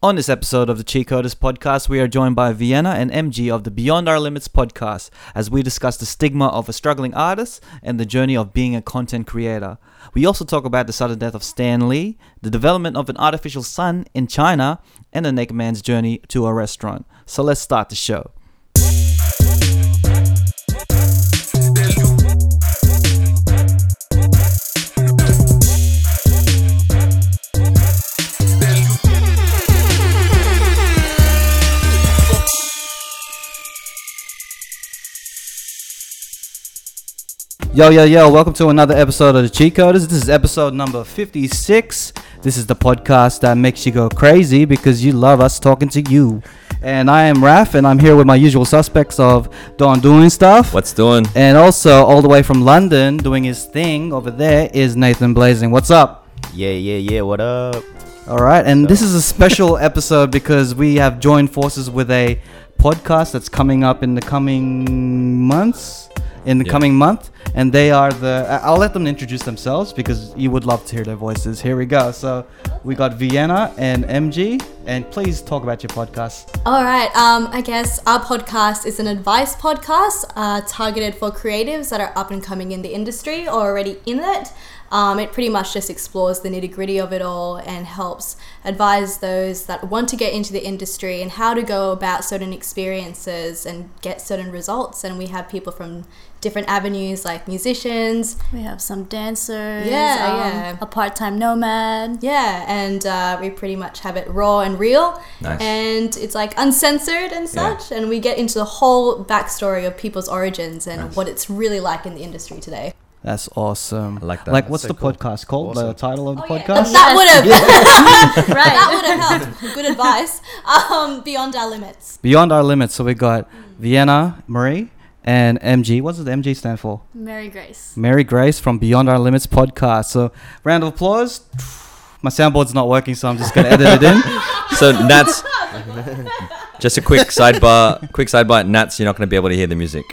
On this episode of the Cheat Coders podcast, we are joined by Vienna and MG of the Beyond Our Limits podcast as we discuss the stigma of a struggling artist and the journey of being a content creator. We also talk about the sudden death of Stan Lee, the development of an artificial sun in China, and the naked man's journey to a restaurant. So let's start the show. Yo, yo, yo, welcome to another episode of the Cheat Coders. This is episode number 56. This is the podcast that makes you go crazy because you love us talking to you. And I am Raf, and I'm here with my usual suspects of Don doing stuff. What's doing? And also, all the way from London, doing his thing over there, is Nathan Blazing. What's up? Yeah, yeah, yeah. What up? All right, and this is a special episode because we have joined forces with a podcast that's coming up in the coming months. In the Yeah. coming month, and they are the. I- I'll let them introduce themselves because you would love to hear their voices. Here we go. So we got Vienna and MG, and please talk about your podcast. All right. Um, I guess our podcast is an advice podcast uh, targeted for creatives that are up and coming in the industry or already in it. Um, it pretty much just explores the nitty gritty of it all and helps advise those that want to get into the industry and how to go about certain experiences and get certain results. And we have people from different avenues like musicians, We have some dancers. Yeah, um, yeah. A part-time nomad. Yeah, and uh, we pretty much have it raw and real. Nice. And it's like uncensored and Yeah. such. And we get into the whole backstory of people's origins and Nice. what it's really like in the industry today. That's awesome. I like that. Like, That's what's so the cool. podcast called? The title of the Oh, yeah. podcast? That would have right. that would have helped. Good advice. Um, beyond our limits. Beyond Our Limits. So we got Vienna, Marie, and MG. What does the MG stand for? Mary Grace. Mary Grace from Beyond Our Limits podcast. So, round of applause. My soundboard's not working, so I'm just gonna edit it in. So Nats, just a quick sidebar. Quick sidebar. Nats, you're not going to be able to hear the music.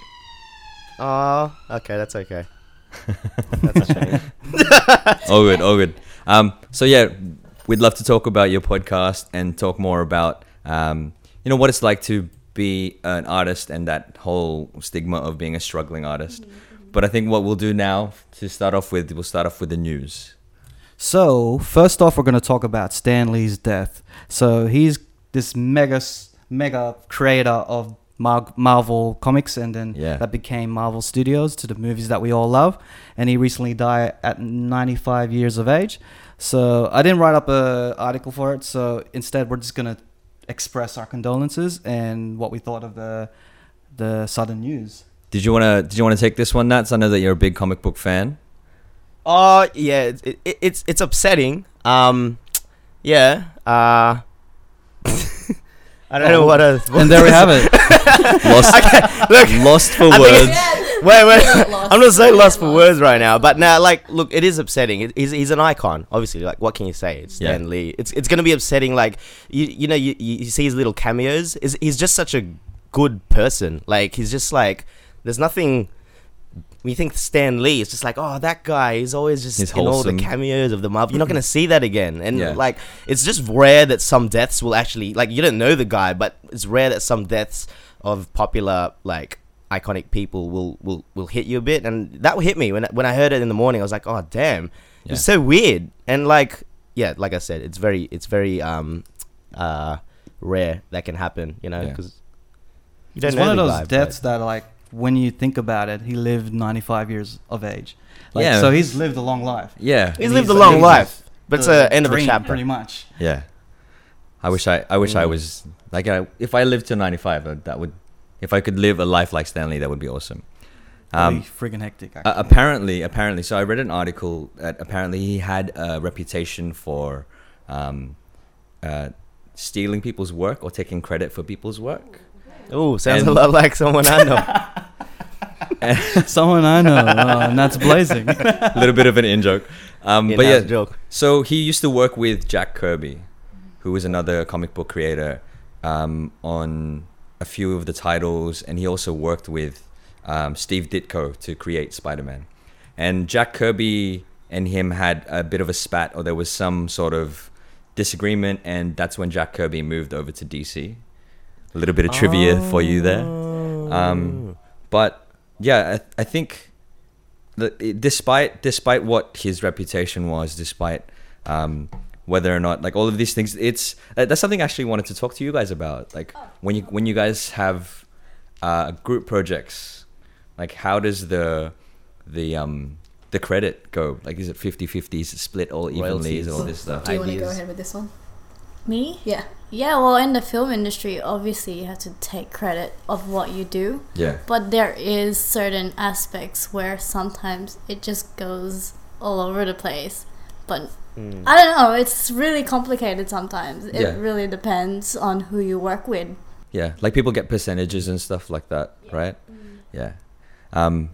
Oh, okay, that's okay. that's a shame. All good. All good. Um. So yeah, we'd love to talk about your podcast and talk more about um, you know, what it's like to be an artist and that whole stigma of being a struggling artist. Mm-hmm, mm-hmm. But I think what we'll do now to start off with, we'll start off with the news. So, first off, we're gonna talk about Stan Lee's death. So he's this mega, mega creator of Mar- Marvel comics, and then Yeah. that became Marvel Studios to the movies that we all love. And he recently died at 95 years of age. So I didn't write up an article for it. So instead, we're just gonna express our condolences and what we thought of the the sudden news. Did you wanna Did you wanna take this one, Nats? I know that you're a big comic book fan. Oh, yeah, it, it, it's it's upsetting. Um, yeah. Uh, I don't know what else. And there we have it. Lost, Look, lost for I think words. It's- wait, wait. I'm not so lost for words right now. But now, like, look, it is upsetting. It, he's, he's an icon, obviously. Like, what can you say? It's Yeah. Stan Lee. It's it's gonna be upsetting. Like, you you know, you, you you see his little cameos. Is he's just such a good person. Like, he's just like, there's nothing. We think Stan Lee, it's just like, oh, that guy. He's always just He's in all the cameos of the Marvel. You're not gonna see that again. And Yeah. like, it's just rare that some deaths will actually like you don't know the guy, but it's rare that some deaths of popular like iconic people will will will hit you a bit, and that hit me when when I heard it in the morning. I was like, oh damn, Yeah. it's so weird, and like yeah, like I said, it's very it's very um uh rare that can happen, you know, because you don't It's know one of the those guy, but- deaths that, like, when you think about it, he lived 95 years of age. Like, Yeah. So he's lived a long life. Yeah, He's And lived a long life, but it's the the end of a chapter. pretty much. yeah. I wish I I wish I Mm. was like I, if I lived to 95, uh, that would if I could live a life like Stan Lee, that would be awesome. Um, friggin' hectic. Uh, apparently, apparently. So I read an article that apparently he had a reputation for um, uh, stealing people's work or taking credit for people's work. Oh, sounds And- a lot like someone I know. Someone I know, uh, and that's Blazing. a little bit of an in joke. Um, Yeah, but yeah, joke. so he used to work with Jack Kirby, who was another comic book creator, um, on a few of the titles, and he also worked with um, Steve Ditko to create Spider-Man. And Jack Kirby and him had a bit of a spat, or there was some sort of disagreement, and that's when Jack Kirby moved over to DC. A little bit of trivia for you there. Um, but yeah, I, I think that despite despite what his reputation was, despite um, whether or not like all of these things, it's uh, that's something I actually wanted to talk to you guys about. Like when you when you guys have uh, group projects, like how does the the um the credit go? Like is it 50-50? Is it split all evenly? Is all this stuff? Do you want to go ahead with this one? Me? Yeah. Yeah, well, in the film industry, obviously you have to take credit of what you do. Yeah. But there is certain aspects where sometimes it just goes all over the place. But I don't know, it's really complicated sometimes. It Yeah. really depends on who you work with. Yeah, like people get percentages and stuff like that, right? Yeah. Um,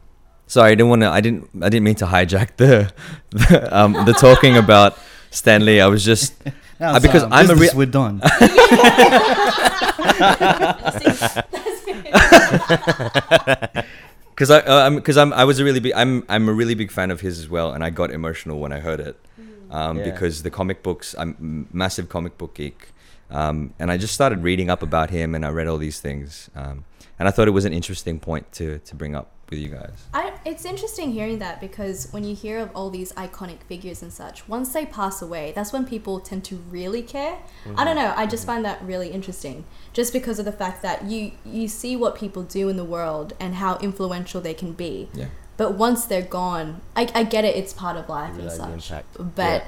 sorry, I didn't want to. I didn't. I didn't mean to hijack the the, um, the talking about Stan Lee. I was just Now Uh, because it's, I'm a business rea- we're done. because I uh, I'm because I'm I was a really big I'm I'm a really big fan of his as well, and I got emotional when I heard it, um, Yeah. because the comic books. I'm m- massive comic book geek, um, and I just started reading up about him, and I read all these things, um, and I thought it was an interesting point to to bring up with you guys. I, it's interesting hearing that because when you hear of all these iconic figures and such, once they pass away, that's when people tend to really care. I don't know. I just find that really interesting, just because of the fact that you you see what people do in the world and how influential they can be. Yeah. But once they're gone, I, I get it. It's part of life and Realize the such. impact. But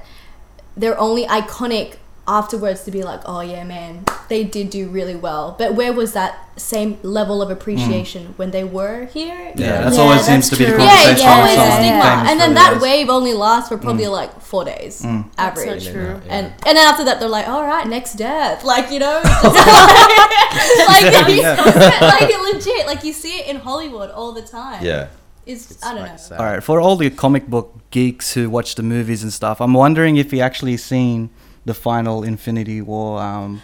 they're only iconic afterwards to be like, oh yeah, man, they did do really well. But where was that same level of appreciation when they were here? Yeah, You know? that's Yeah, always that's seems to be the true. conversation. Yeah, Yeah, always yeah, a yeah. stigma, and then that years. wave only lasts for probably like four days Mm. That's so average. true. And and then after that, they're like, all right, next death, like you know, like like legit, like you see it in Hollywood all the time. Yeah. It's, I don't know. sad. All right, for all the comic book geeks who watch the movies and stuff, I'm wondering if you actually seen the final Infinity War um,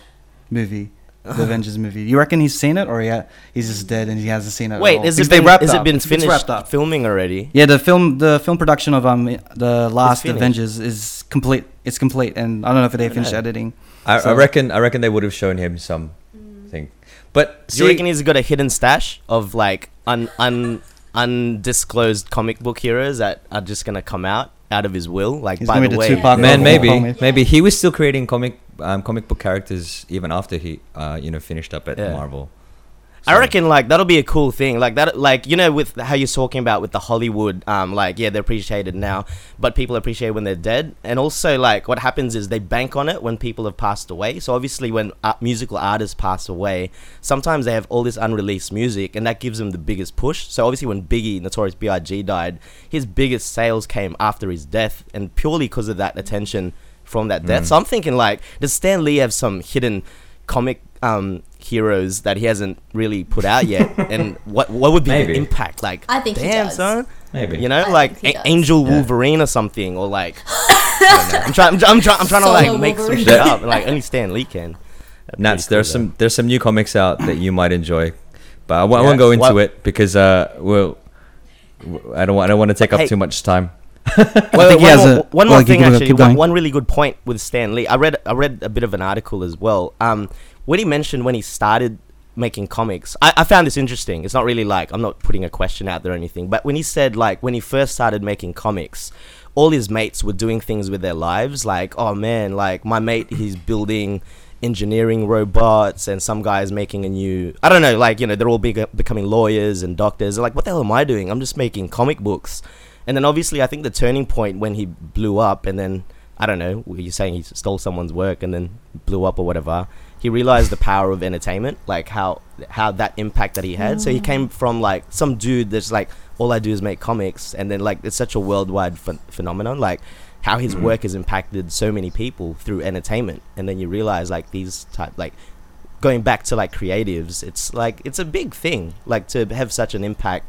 movie, the Avengers movie. You reckon he's seen it, or he ha- he's just dead and he hasn't seen it? at Wait, all? has it been, wrapped has up. it been It's finished wrapped up. filming already? Yeah, the film the film production of um the last. Avengers is complete. It's complete, and I don't know if they finished know. editing. I, I reckon I reckon they would have shown him something, but Do you reckon he's got a hidden stash of like un, un undisclosed comic book heroes that are just gonna come out out of his will? Like He's by the way, Tupac man, maybe comics. maybe he was still creating comic um, comic book characters even after he uh, you know finished up at Yeah. Marvel. I reckon like that'll be a cool thing. Like that, like you know, with how you're talking about with the Hollywood, um, like yeah, they're appreciated now, but people appreciate when they're dead. And also, like what happens is they bank on it when people have passed away. So obviously, when uh, musical artists pass away, sometimes they have all this unreleased music, and that gives them the biggest push. So obviously, when Biggie, Notorious B.I.G. died, his biggest sales came after his death, and purely because of that attention from that death. Mm. So I'm thinking like, does Stan Lee have some hidden comic um, heroes that he hasn't really put out yet, and what what would be Maybe. the impact? Like, I think he does. son, Maybe you know, I like A- does. Angel Yeah. Wolverine or something, or like, I don't know. I'm trying, I'm, I'm trying, I'm trying to like make some shit up, like only Stan Lee can. That'd Nats, pretty there's cool, some there's some new comics out that you might enjoy, but I, w- I Yeah. won't go into What- it because uh, well, w- I don't want I don't want to take up Hey. too much time. though. think Wait, he wait, one, more, a- one more keep thing, actually, one, one really good point with Stan Lee. I read, I read a bit of an article as well. Um, when he mentioned when he started making comics, I, I found this interesting. It's not really like I'm not putting a question out there or anything, but when he said like when he first started making comics, all his mates were doing things with their lives. Like, oh man, like my mate, he's building engineering robots, and some guy's making a new. I don't know, like you know, they're all big, becoming lawyers and doctors. They're like, what the hell am I doing? I'm just making comic books. And then obviously, I think the turning point when he blew up, and then I don't know, you're saying he stole someone's work and then blew up or whatever. He realized the power of entertainment, like how how that impact that he had. So he came from like some dude that's like, all I do is make comics, and then like it's such a worldwide ph- phenomenon, like how his work has impacted so many people through entertainment. And then you realize like these type like going back to like creatives, it's like it's a big thing, like to have such an impact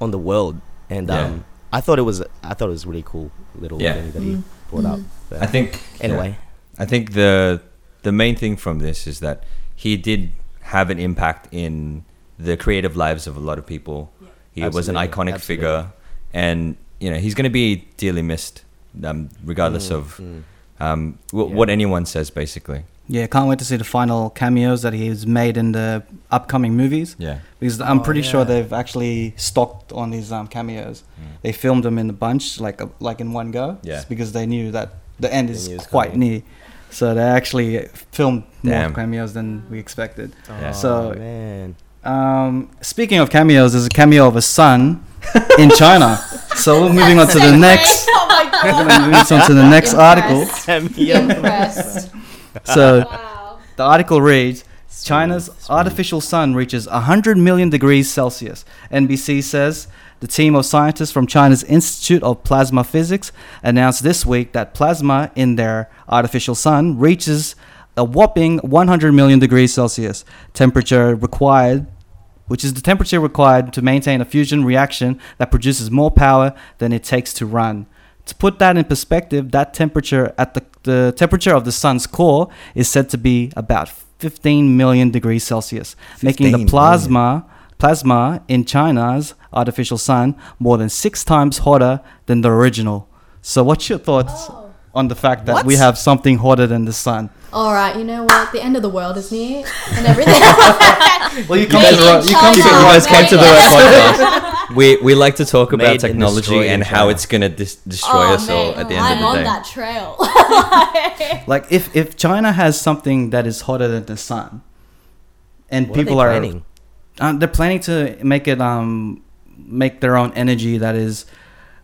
on the world. And Yeah. um, I thought it was I thought it was really cool little Yeah. thing that he Mm. brought up. But I think anyway, I think the the main thing from this is that he did have an impact in the creative lives of a lot of people. He was an iconic absolutely. figure, and you know he's going to be dearly missed, um, regardless Mm, of mm. um, w- Yeah. what anyone says basically. Yeah, can't wait to see the final cameos that he's made in the upcoming movies. Yeah. Because I'm Oh, pretty sure they've actually stocked on these um, cameos. Mm. They filmed them in a bunch, like a, like in one go. Yeah. because they knew that the end is knew it was quite coming. near. So they actually filmed more cameos than we expected. Oh, So- man. Um, speaking of cameos, there's a cameo of a sun in China. So we're moving on to the next. Oh my We're god. on to the next article. Impressed. Cameo. Impressed. So Wow. the article reads China's artificial sun reaches 100 million degrees Celsius. NBC says the team of scientists from China's Institute of Plasma Physics announced this week that plasma in their artificial sun reaches a whopping 100 million degrees Celsius temperature required which is the temperature required to maintain a fusion reaction that produces more power than it takes to run. To put that in perspective, that temperature at the, the temperature of the sun's core is said to be about 15 million degrees Celsius, making 15 the million. plasma plasma in China's artificial sun more than 6 times hotter than the original. So what's your thoughts Oh. on the fact that we have something hotter than the sun? All right, you know what? The end of the world is near, and everything. Well, you come to the right- you come to the You guys came to the right podcast. We we like to talk Made about and technology destroyed and how it's gonna dis- destroy oh, us all at the end I'm of the on day. that trail. Like if if China has something that is hotter than the sun and What are people they are planning? Uh, they're planning to make it um make their own energy that is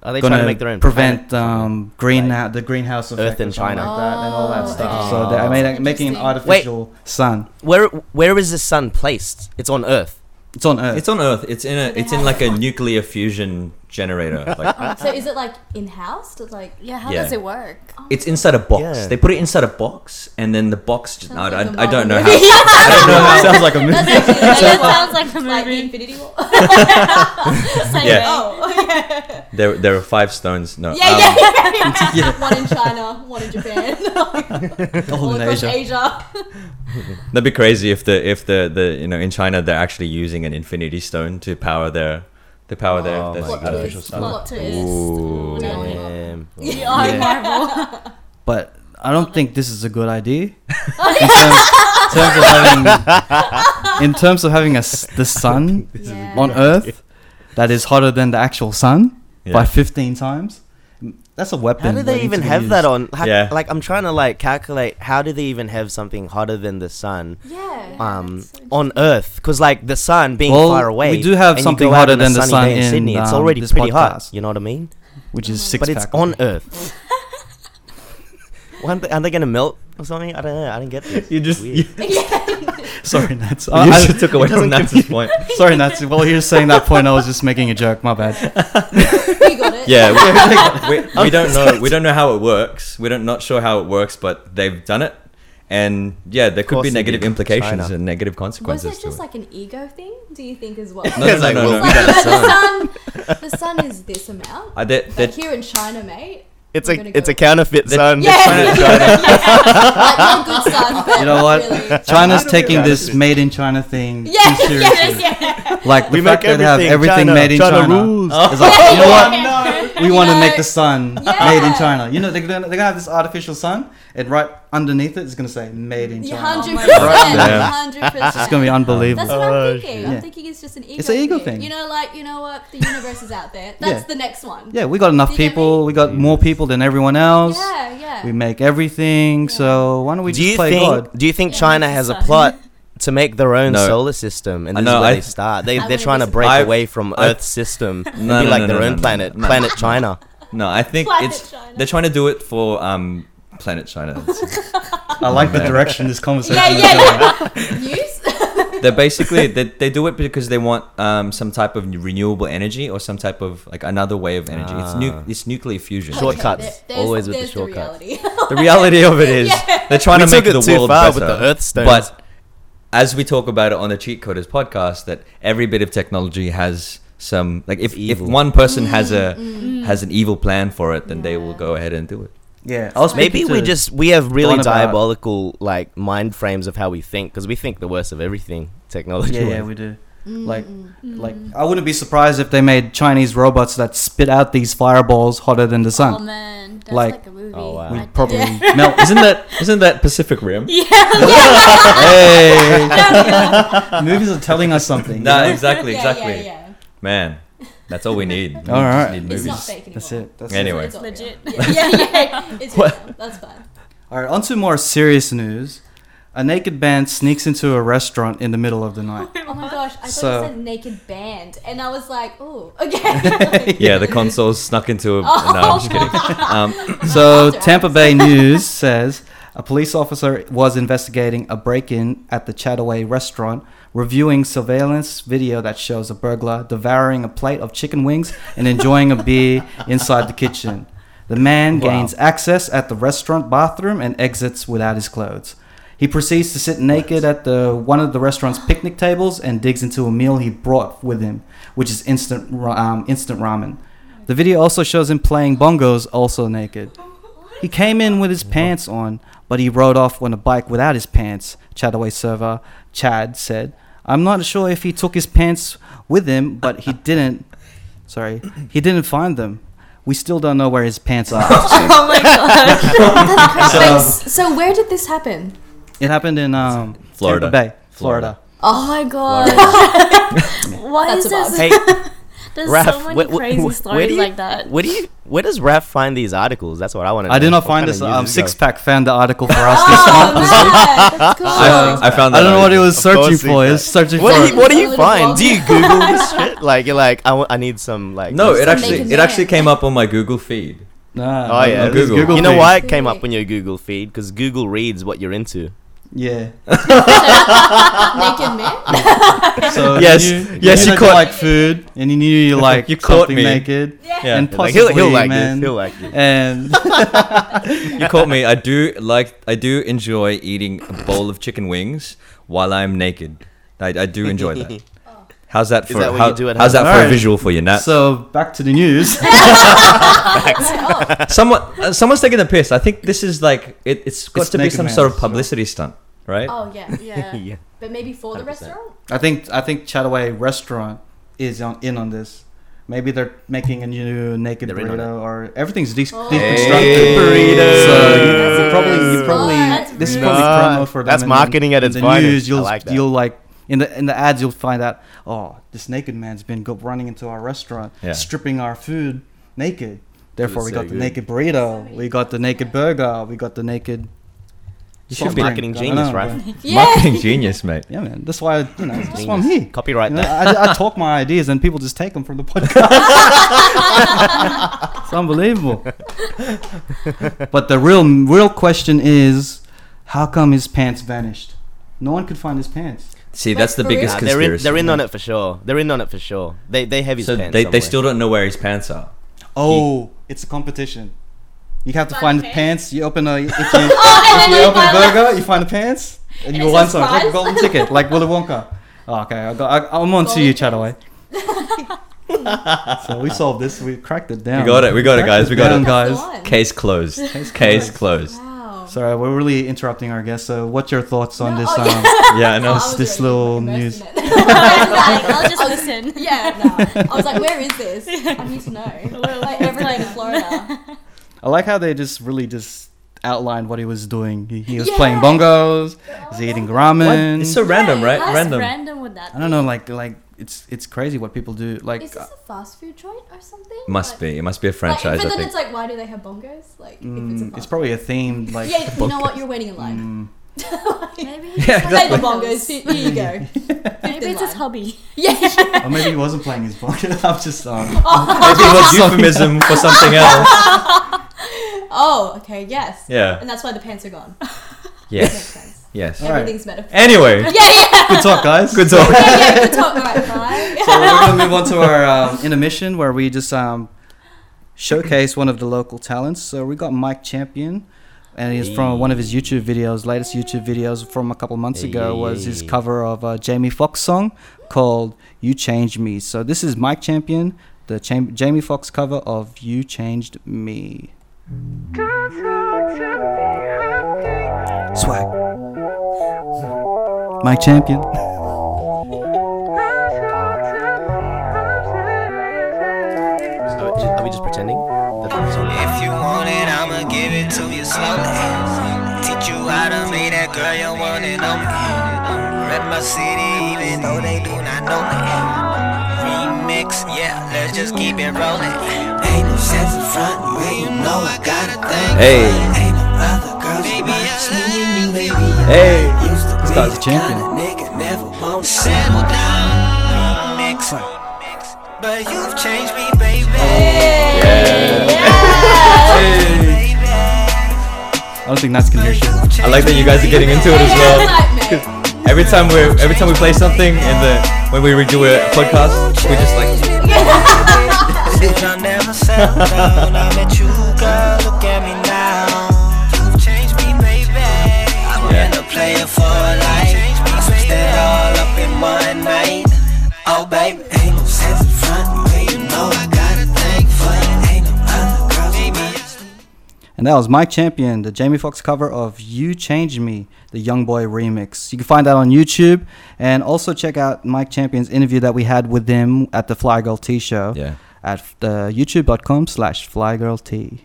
Are they gonna trying to make their own prevent um green the greenhouse effect Earth in China. like that and all that Oh, stuff. okay. So they're Oh. made, That's making an interesting. artificial sun. Where where is the sun placed? It's on Earth. It's on Earth. It's on Earth. It's in a. It's in like a nuclear fusion generator. Like so is it like in house? Does like Yeah, how Yeah. does it work? it's inside a box. Yeah. They put it inside a box, and then the box. Just, Sounds I, like I, a I don't know Marvel how. movie. I don't know how. sounds like a movie. That's actually That sounds like a like movie. Infinity War. Yeah. oh, yeah. There, there are five stones. No. Yeah, um, yeah, yeah, One in China, one in Japan, All all in across Asia. Asia. That'd be crazy if the if the, the you know in China they're actually using an infinity stone to power their to power There. Oh their my Plot artificial twist, sun. plot twist. Ooh. No. Damn. We are Yeah. Marvel. But I don't think this is a good idea. in, terms, in terms of having in terms of having a s- the sun Yeah. on Earth that is hotter than the actual sun by 15 times. That's a weapon. How do they even to be have that on? How, Yeah. Like I'm trying to like calculate. How do they even have something hotter than the sun? Yeah. Um, so on Earth, because like the sun being Well, far away, we do have something hotter than the sun day in, Sydney. It's um, already this pretty hot. You know what I mean? which is six. but it's on Earth. Aren't they, aren't they gonna melt or something? I don't know. I didn't get this. You just Weird. Sorry, Nats. you I- I- just took away it from Nat's point. Sorry, Nats. While you're saying that point, I was just making a joke. My bad. we got it. Yeah, we, we, we don't know. We don't know how it works. We're don't, sure how it works, but they've done it, and yeah, there could be negative implications China. and negative consequences. Was consequences. it just to it. like an ego thing? Do you think as well? No, no, It's no, like, no, well, no. we got the sun. sun, the sun is this amount. Uh, they, But they, here in China, mate. It's we're a it's go- a counterfeit The- sun. Yeah, trying yeah, to- yeah. like not good sun, but You know what? Really. China's taking this made in China thing Yeah, too seriously. yes, yeah. Like the fact that they have everything everything China. made in China China. rules. It's like, you know what? Yeah. We You want to make the sun Yeah. made in China. You know, they're gonna, they're gonna have this artificial sun, and right underneath it is gonna say made in China. hundred percent, Yeah. hundred percent. It's gonna be unbelievable. That's what Oh, I'm thinking. shit. I'm thinking it's just an ego. It's an ego thing. You know, like you know what? The universe is out there. That's Yeah. the next one. Yeah, we got enough You get me? people. We got more people than everyone else. Yeah, yeah. We make everything. So why don't we do just you play think? God? Do you think Yeah, China has a plot to make their own No. solar system? And I this know, is where I- they start. They, they're trying to break I've- away from I've- Earth's system and No, be like no, their no, own no, no, planet, no. planet China. no, I think Planet it's China. they're trying to do it for um planet China. I like the Yeah. direction this conversation. yeah, is yeah, going. yeah. News. they're basically they, they do it because they want um some type of renewable energy or some type of like another way of energy. it's nu- Ah. it's nuclear fusion. Short- Shortcuts. there- there's- Always with the there's shortcuts. reality. the reality of it is they're trying We to make took the too world far better. with the Earth stones. But as we talk about it on the Cheat Coders podcast, that every bit of technology has some like if, if Evil. one person has a Mm, has an evil plan for it, then they will Yeah. go ahead and do it. Yeah, I was Maybe we just we have really Don about- diabolical like mind frames of how we think because we think the worst of everything technology. Yeah, yeah, we do. Mm-hmm. Like, mm-hmm. like I wouldn't be surprised if they made Chinese robots that spit out these fireballs hotter than the sun. Oh sun. man, that's Like- like, a movie. Oh, wow. We'd right probably there. melt. Isn't that isn't that Pacific Rim? Yeah. hey, movies are telling us something. Nah, you know? exactly, Yeah, exactly. Yeah, yeah. Man, that's all we need. We All just right. need It's movies. not fake anymore. That's it. That's Anyway. It's all. Legit. Yeah, yeah, yeah. It's real. That's fine. All right, on to more serious news. A naked band sneaks into a restaurant in the middle of the night. Oh my gosh, I thought So- you said naked band, and I was like, oh, okay. Yeah, the consoles snuck into a. No, I'm just kidding. Um, So, Tampa. Bay News says a police officer was investigating a break in at the Chattaway restaurant, reviewing surveillance video that shows a burglar devouring a plate of chicken wings and enjoying a beer inside the kitchen. The man Wow. gains access at the restaurant bathroom and exits without his clothes. He proceeds to sit naked at the one of the restaurant's picnic tables and digs into a meal he brought with him, which is instant um, instant ramen. The video also shows him playing bongos, also naked. He came in with his pants on, but he rode off on a bike without his pants, Chattaway server Chad said. I'm not sure if he took his pants with him, but he didn't. Sorry, he didn't find them. We still don't know where his pants are. oh my god. So- Wait, so where did this happen? it happened in um, Florida. Tampa Bay, Florida. Florida. Oh my god. Why That's is a this? Hey, There's Raph, so many wh- wh- crazy wh- where stories do you- like that. where do you? Where does Raph find these articles? That's what I want to know. I did not What find this. Um, Six Pack found the article for us Oh, this month. nice. That's cool. I, I found that. I don't know what he was searching for. he He was searching What for. do you, what do you find? Do you Google this shit? Like you're like, I, I need some like. No, it actually naked it actually came up on my Google feed. Nah, Oh yeah, Google. Google you know why it came up on your Google feed? Because Google reads what you're into. Yeah. naked man. So Yes, you knew, yes, you you caught- like food, and you knew you like You caught me. naked, Yeah. and Like, possibly he'll, he'll like man, this. He'll like this. and you caught me. I do like. I do enjoy eating a bowl of chicken wings while I'm naked. I, I do enjoy that. How's that Is for? that how- you do how's that for a visual for you, Nat? so back to the news. Someone, uh, someone's taking a piss. I think this is like it, it's got It's to be some Man, sort of so- publicity stunt, right? Oh yeah, Yeah. yeah. but maybe for the 100%. restaurant. I think I think Chattaway restaurant is on in on this. Maybe they're making a new naked They're burrito, or everything's de- Oh. deconstructed. Hey. Burrito. So you, That's you probably, you probably, oh, That's this is probably smart. promo for them. That's in- marketing at its the finest. News, you'll, I like that. You'll like in the in the ads, you'll find out. Oh, this naked man's been go running into our restaurant, Yeah. stripping our food naked. Therefore, we so got the good. naked burrito. We got the naked burger. We got the naked. You should be marketing genius, know, right? Yeah. Marketing genius, mate. Yeah, man. That's why you know. That's why I'm here. Copyright You know, that. I, I talk my ideas and people just take them from the podcast. it's unbelievable. but the real, real question is, how come his pants vanished? No one could find his pants. See, that's the biggest Nah, they're in. conspiracy. They're in on it for sure. They're in on it for sure. They they have his so pants they, they still don't know where his pants are. Oh, it's a competition. You have to Find find the the pants. You open a if you, and if you you open a burger, you find the pants, and you And it won says some. Like a golden ticket, like Willy Wonka. Oh, okay, I got, I, I'm on to you, Golden Chattaway. so we solved this. We cracked it down. We got it, we got it, Cracked guys, we got down, it. guys. That's the one. Case closed. Case Case closed. closed. Wow. Sorry, we're really interrupting our guest. So, what's your thoughts on No, this? oh, Um, yeah. Yeah, I Oh, know. I was this already little immersed news. in it. I'll just I listen. Yeah, no. I was like, where is this? I need to know. We're Like everything in Florida. I like how they just really just outlined what he was doing. He, he was Yeah. playing bongos. He's eating ramen. It's so random, right? How Random. random would that I don't know, like like it's it's crazy what people do. Like Is this a fast food joint or something? Must Like- be. It must be a Like, franchise. but I then think. it's like, why do they have bongos? Like, if it's, a mm, fast it's probably a food. themed like. yeah, you know what? You're waiting in line. mm, Maybe. Yeah, it's Play the bongos. Here, here you go. Maybe it's his hobby. Yeah. yeah. or maybe he wasn't playing his bongos. I'm just um, Maybe it was euphemism for something else. Oh, okay. Yes. Yeah. And that's why the pants are gone. Yes. Yes. All right. Everything's metaphor. Anyway, Yeah, yeah. good talk, guys. good talk. Yeah, yeah. Good talk. All right, bye. so we're gonna move on to our um, intermission where we just um, showcase one of the local talents. So we got Mike Champion, and he's from one of his YouTube videos, latest YouTube videos from a couple months ago was his cover of a Jamie Foxx song called "You Changed Me." So this is Mike Champion, the Cham- Jamie Foxx cover of "You Changed Me." Swag. Mike Champion. Are we just pretending? If you want it, I'ma give it to you slowly. Teach you how to make that girl you want and only. Rep my city, even though they do not know me. Remix, yeah, let's just keep it rolling. Ain't no sense in front where you know I got a thing. Hey. Ain't no other girls baby, it's me and you, baby. Hey. Used to be the champion. nigga never want to settle down. Remix, but you've changed me, baby. I don't think Nats can hear shit. I like that you guys are getting into it as well. Every time we every time we play something in the when we redo a podcast, we just like Since And that was Mike Champion, the Jamie Foxx cover of You Changed Me, the Young Boy remix. You can find that on YouTube and also check out Mike Champion's interview that we had with him at the Fly Girl T show yeah at the youtube.com slash flygirlt.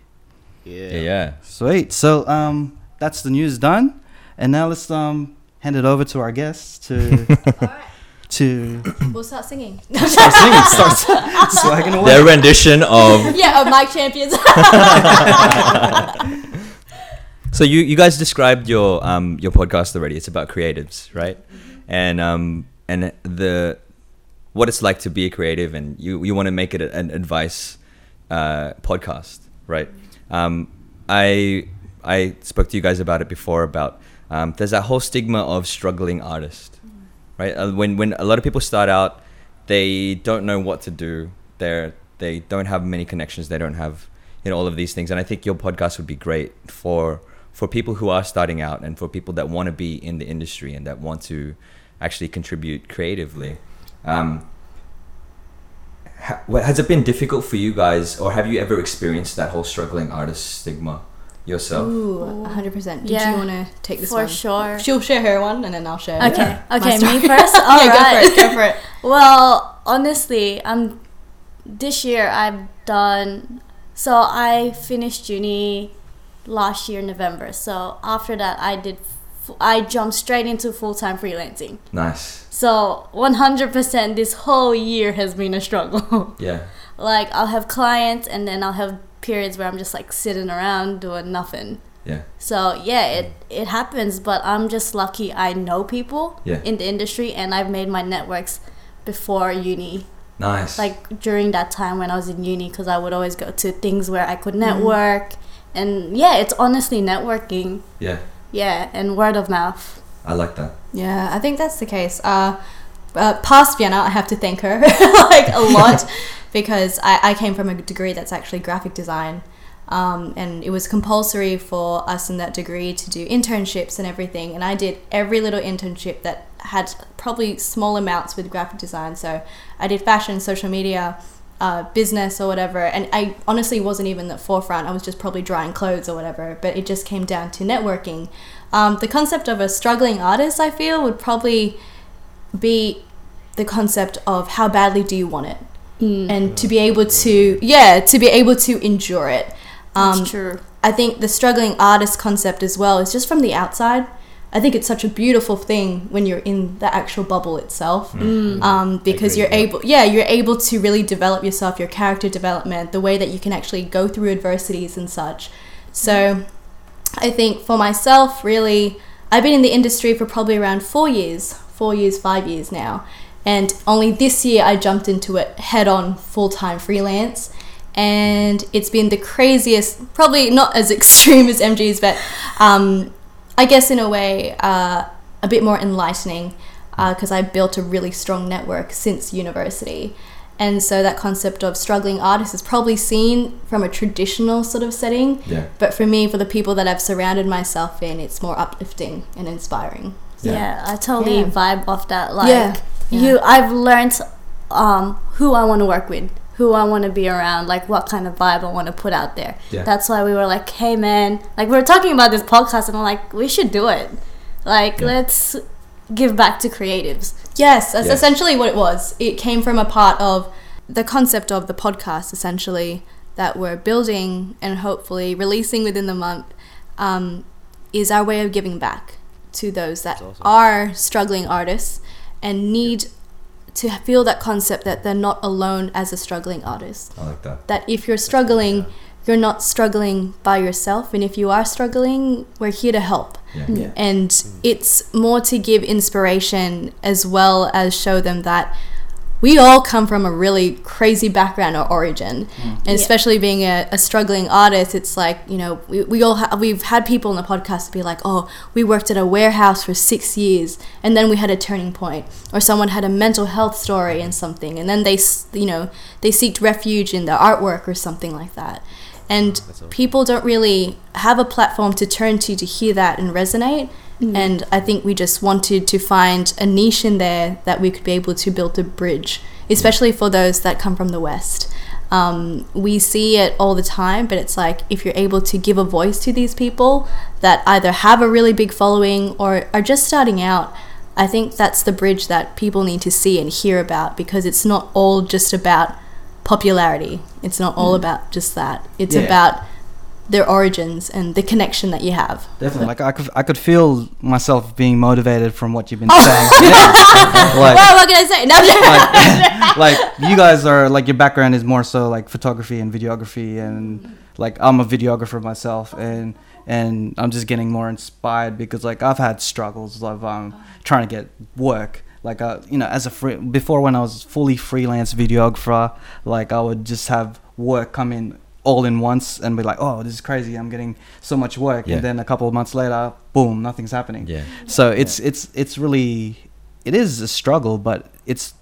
yeah yeah. Sweet. So um, that's the news done. And now let's um, hand it over to our guests to to We'll start singing. start singing, start swagging away. Their rendition of yeah, of Mike Champions. So you, you guys described your um your podcast already. It's about creatives, right? And um and the what it's like to be a creative, and you you want to make it an advice uh, podcast, right? Um, I I spoke to you guys about it before about um, there's that whole stigma of struggling artist, right? Uh, when when a lot of people start out, they don't know what to do. They're they don't have many connections. They don't have you know all of these things. And I think your podcast would be great for for people who are starting out and for people that want to be in the industry and that want to actually contribute creatively. Um, has it been difficult for you guys, or have you ever experienced that whole struggling artist stigma yourself? Ooh, 100%. Did Yeah, you want to take this for one? sure. She'll share her one and then I'll share Okay, my okay, me first. All yeah, right. go for it. Go for it. Well, honestly, I'm this year I've done so I finished uni last year November. So after that I did I jumped straight into full-time freelancing. Nice. So 100% this whole year has been a struggle. Yeah. like I'll have clients and then I'll have periods where I'm just like sitting around doing nothing. Yeah. So yeah, it it happens, but I'm just lucky I know people Yeah. in the industry and I've made my networks before uni. Nice. Like during that time when I was in uni cuz I would always go to things where I could network and yeah, it's honestly networking. yeah. Yeah, and word of mouth. I like that. Yeah, I think that's the case. Uh, uh, past Vienna, I have to thank her like a lot because I, I came from a degree that's actually graphic design. Um, and it was compulsory for us in that degree to do internships and everything. And I did every little internship that had probably small amounts with graphic design. So I did fashion, social media, uh, business, or whatever. And I honestly wasn't even at the forefront. I was just probably drying clothes or whatever. But it just came down to networking. Um, the concept of a struggling artist, I feel, would probably be the concept of how badly do you want it and to be able to yeah to be able to endure it. Um, That's true. i think the struggling artist concept as well is just from the outside i think it's such a beautiful thing when you're in the actual bubble itself. Um, because you're yeah. able yeah you're able to really develop yourself your character development the way that you can actually go through adversities and such. So I think for myself, really, I've been in the industry for probably around four years, four years, five years now. And only this year I jumped into it head on, full time freelance. And it's been the craziest, probably not as extreme as MG's, but um, I guess in a way, uh, a bit more enlightening because I built a really strong network since university. And so that concept of struggling artists is probably seen from a traditional sort of setting. Yeah. But for me, for the people that I've surrounded myself in, it's more uplifting and inspiring. Yeah. Yeah, I totally Yeah. vibe off that. Like Yeah, yeah. you, I've learned um, who I want to work with, who I want to be around, like what kind of vibe I want to put out there. Yeah. That's why we were like, hey man, like we were talking about this podcast, and I'm like, we should do it. Like Yeah. let's give back to creatives. Yes, that's Yes. essentially what it was. It came from a part of the concept of the podcast, essentially. that we're building and hopefully releasing within the month um, is our way of giving back to those that awesome. are struggling artists and need to feel that concept that they're not alone as a struggling artist. I like that. That if you're struggling, you're not struggling by yourself, and if you are struggling, we're here to help. Yeah. Yeah. And it's more to give inspiration as well as show them that we all come from a really crazy background or origin. Mm-hmm. And especially being a, a struggling artist, it's like, you know, we, we all ha- we've had people in the podcast be like, oh, we worked at a warehouse for six years and then we had a turning point. Or someone had a mental health story and something. And then they, s- you know, they seeked refuge in their artwork or something like that. And people don't really have a platform to turn to to hear that and resonate. And I think we just wanted to find a niche in there that we could be able to build a bridge, especially for those that come from the West. Um, we see it all the time, but it's like if you're able to give a voice to these people that either have a really big following or are just starting out, I think that's the bridge that people need to see and hear about because it's not all just about popularity. It's not all about just that. It's Yeah. about their origins and the connection that you have. Definitely. Like I could, I could feel myself being motivated from what you've been saying. Yeah. Like, well, what can I say? No, like, like you guys are like your background is more so like photography and videography and like I'm a videographer myself and and I'm just getting more inspired because like I've had struggles of um trying to get work like uh, you know as a free before when I was fully freelance videographer like I would just have work come in all in once and be like oh this is crazy I'm getting so much work. Yeah. and then a couple of months later boom nothing's happening. Yeah. so it's it's it's really it is a struggle but it's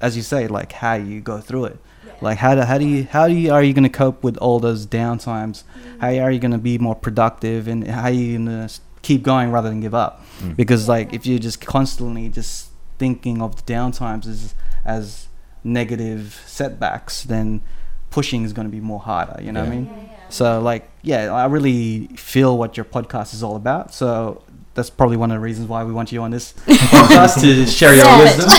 as you say like how you go through it. Like how do, how do you how do you are you going to cope with all those downtimes? How are you going to be more productive? And how are you going to keep going rather than give up? Mm. because like if you're just constantly just thinking of the downtimes as as negative setbacks then pushing is going to be more harder you know what i Yeah. mean so like yeah i really feel what your podcast is all about so that's probably one of the reasons why we want you on this podcast to share your Savage. wisdom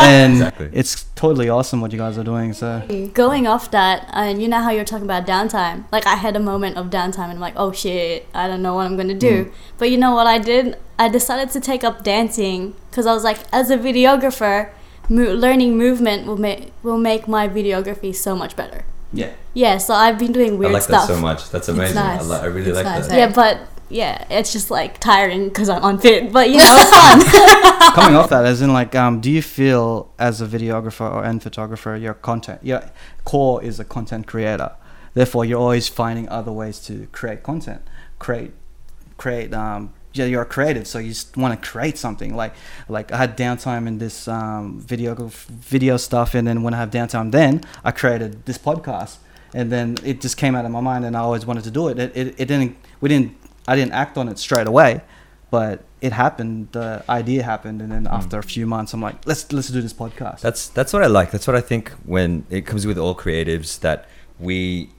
and Exactly. it's totally awesome what you guys are doing so Going off that, and you know how you're talking about downtime. Like I had a moment of downtime, and I'm like, oh shit, I don't know what I'm gonna do. Mm. But you know what I did? I decided to take up dancing because I was like, as a videographer, mo- learning movement will make will make my videography so much better. yeah Yeah, so I've been doing weird I like stuff. that so much. That's amazing. nice. I, li- I really It's like nice, that. eh? Yeah, but yeah, it's just like tiring because I'm unfit. But you know, it's fun. coming off that as in like um do you feel as a videographer or and photographer your content your core is a content creator therefore you're always finding other ways to create content create create um yeah you're creative so you just want to create something. Like like i had downtime in this um video video stuff and then when i have downtime then i created this podcast. And then it just came out of my mind and i always wanted to do it. It, it, it didn't we didn't i didn't act on it straight away but it happened the idea happened and then after a few months i'm like let's let's do this podcast. That's that's what I like. That's what I think when it comes with all creatives that we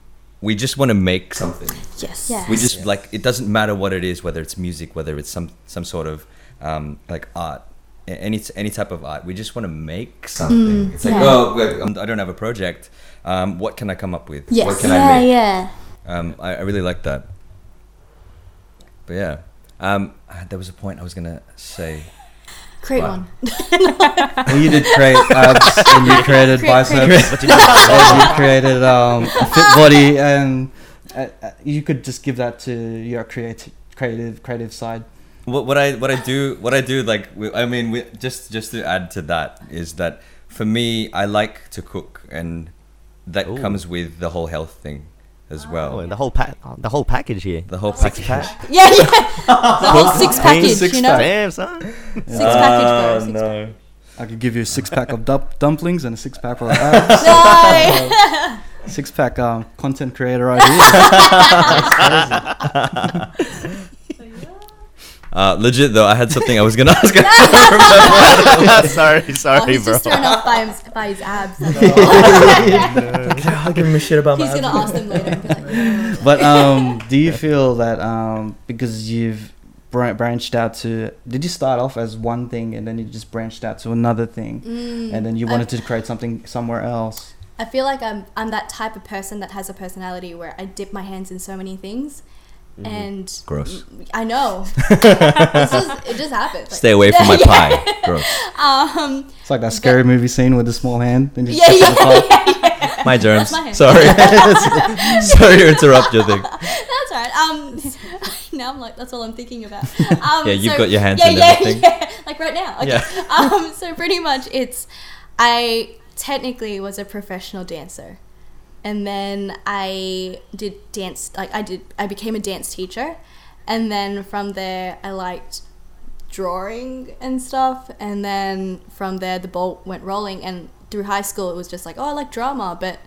we just want to make something. Yes. Yeah. We just like it doesn't matter what it is, whether it's music, whether it's some some sort of um, like art, a- any any type of art. We just want to make something. it's like yeah. oh, wait, um, I don't have a project. Um, what can I come up with? Yes. What can yeah, I make? yeah. Um, I, I really like that. But yeah, um, ah, there was a point I was gonna say. Create Wow. one. well, you did create abs and you created Create- biceps and you created um, a fit body and uh, uh, you could just give that to your creative creative creative side what, what I what I do what I do like we- I mean we, just just to add to that is that for me I like to cook and that Ooh. comes with the whole health thing as Oh, well. and the whole pack, the whole package here. the whole package. Yeah, yeah. The whole six package, Six you know? Damn, son. Six package, bro. Six no. I could give you a six pack of dump- dumplings and a six pack of abs. No. six pack um, content creator idea. Uh, legit though, I had something I was gonna ask. sorry, Oh, sorry, he's bro. just thrown off by his, by his abs. That's all. I'll give him a shit about He's gonna ask them later. like, but um, do you feel that um, because you've br- branched out to, did you start off as one thing and then you just branched out to another thing, Mm, and then you I- wanted to create something somewhere else? I feel like I'm I'm that type of person that has a personality where I dip my hands in so many things, Mm-hmm. and Gross. I know. Just- it just happens. Like- Stay away from my pie. Gross. Um, It's like that scary movie scene with the small hand. And just yeah, gets yeah, in the car. My germs. my. Sorry. Sorry to interrupt your thing. That's right. Um, now I'm like, that's all I'm thinking about. Um, Yeah, you've so- got your hands yeah, in yeah, everything. Yeah, like right now. Okay. Yeah. Um, so pretty much, it's I technically was a professional dancer, and then I did dance. Like I did, I became a dance teacher, and then from there, I liked drawing and stuff. And then from there the ball went rolling. And through high school it was just like oh i like drama but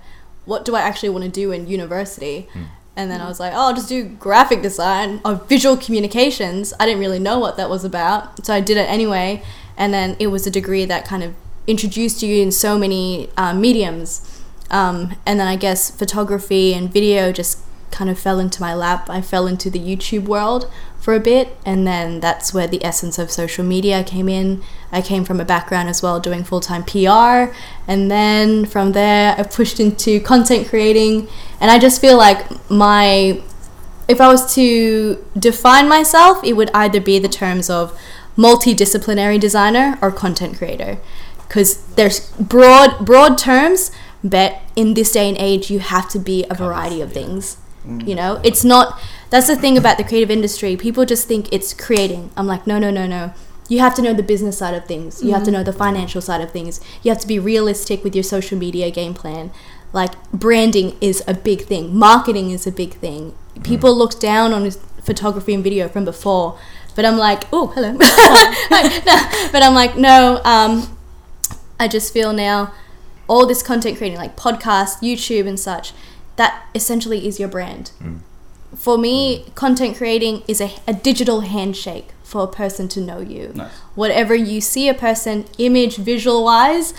what do i actually want to do in university? And then i was like oh i'll just do graphic design or visual communications. I didn't really know what that was about so i did it anyway. And then it was a degree that kind of introduced you in so many uh, mediums um, and then i guess photography and video just kind of fell into my lap. I fell into the YouTube world for a bit, and then that's where the essence of social media came in. I came from a background as well doing full time PR, and then from there I pushed into content creating, and I just feel like my if I was to define myself, it would either be the terms of multidisciplinary designer or content creator because there's broad broad terms but in this day and age you have to be a variety of things mm. you know? It's not that's the thing about the creative industry. People just think it's creating. I'm like no no no no. You have to know the business side of things. You have to mm-hmm. know the financial side of things. You have to be realistic with your social media game plan. Like branding is a big thing. Marketing is a big thing. Mm. People looked down on photography and video from before but i'm like oh hello. No, but i'm like no um, i just feel now all this content creating like podcast youtube and such that essentially is your brand. Mm. For me mm. content creating is a, a digital handshake for a person to know you. Nice. whatever you see a person image visual wise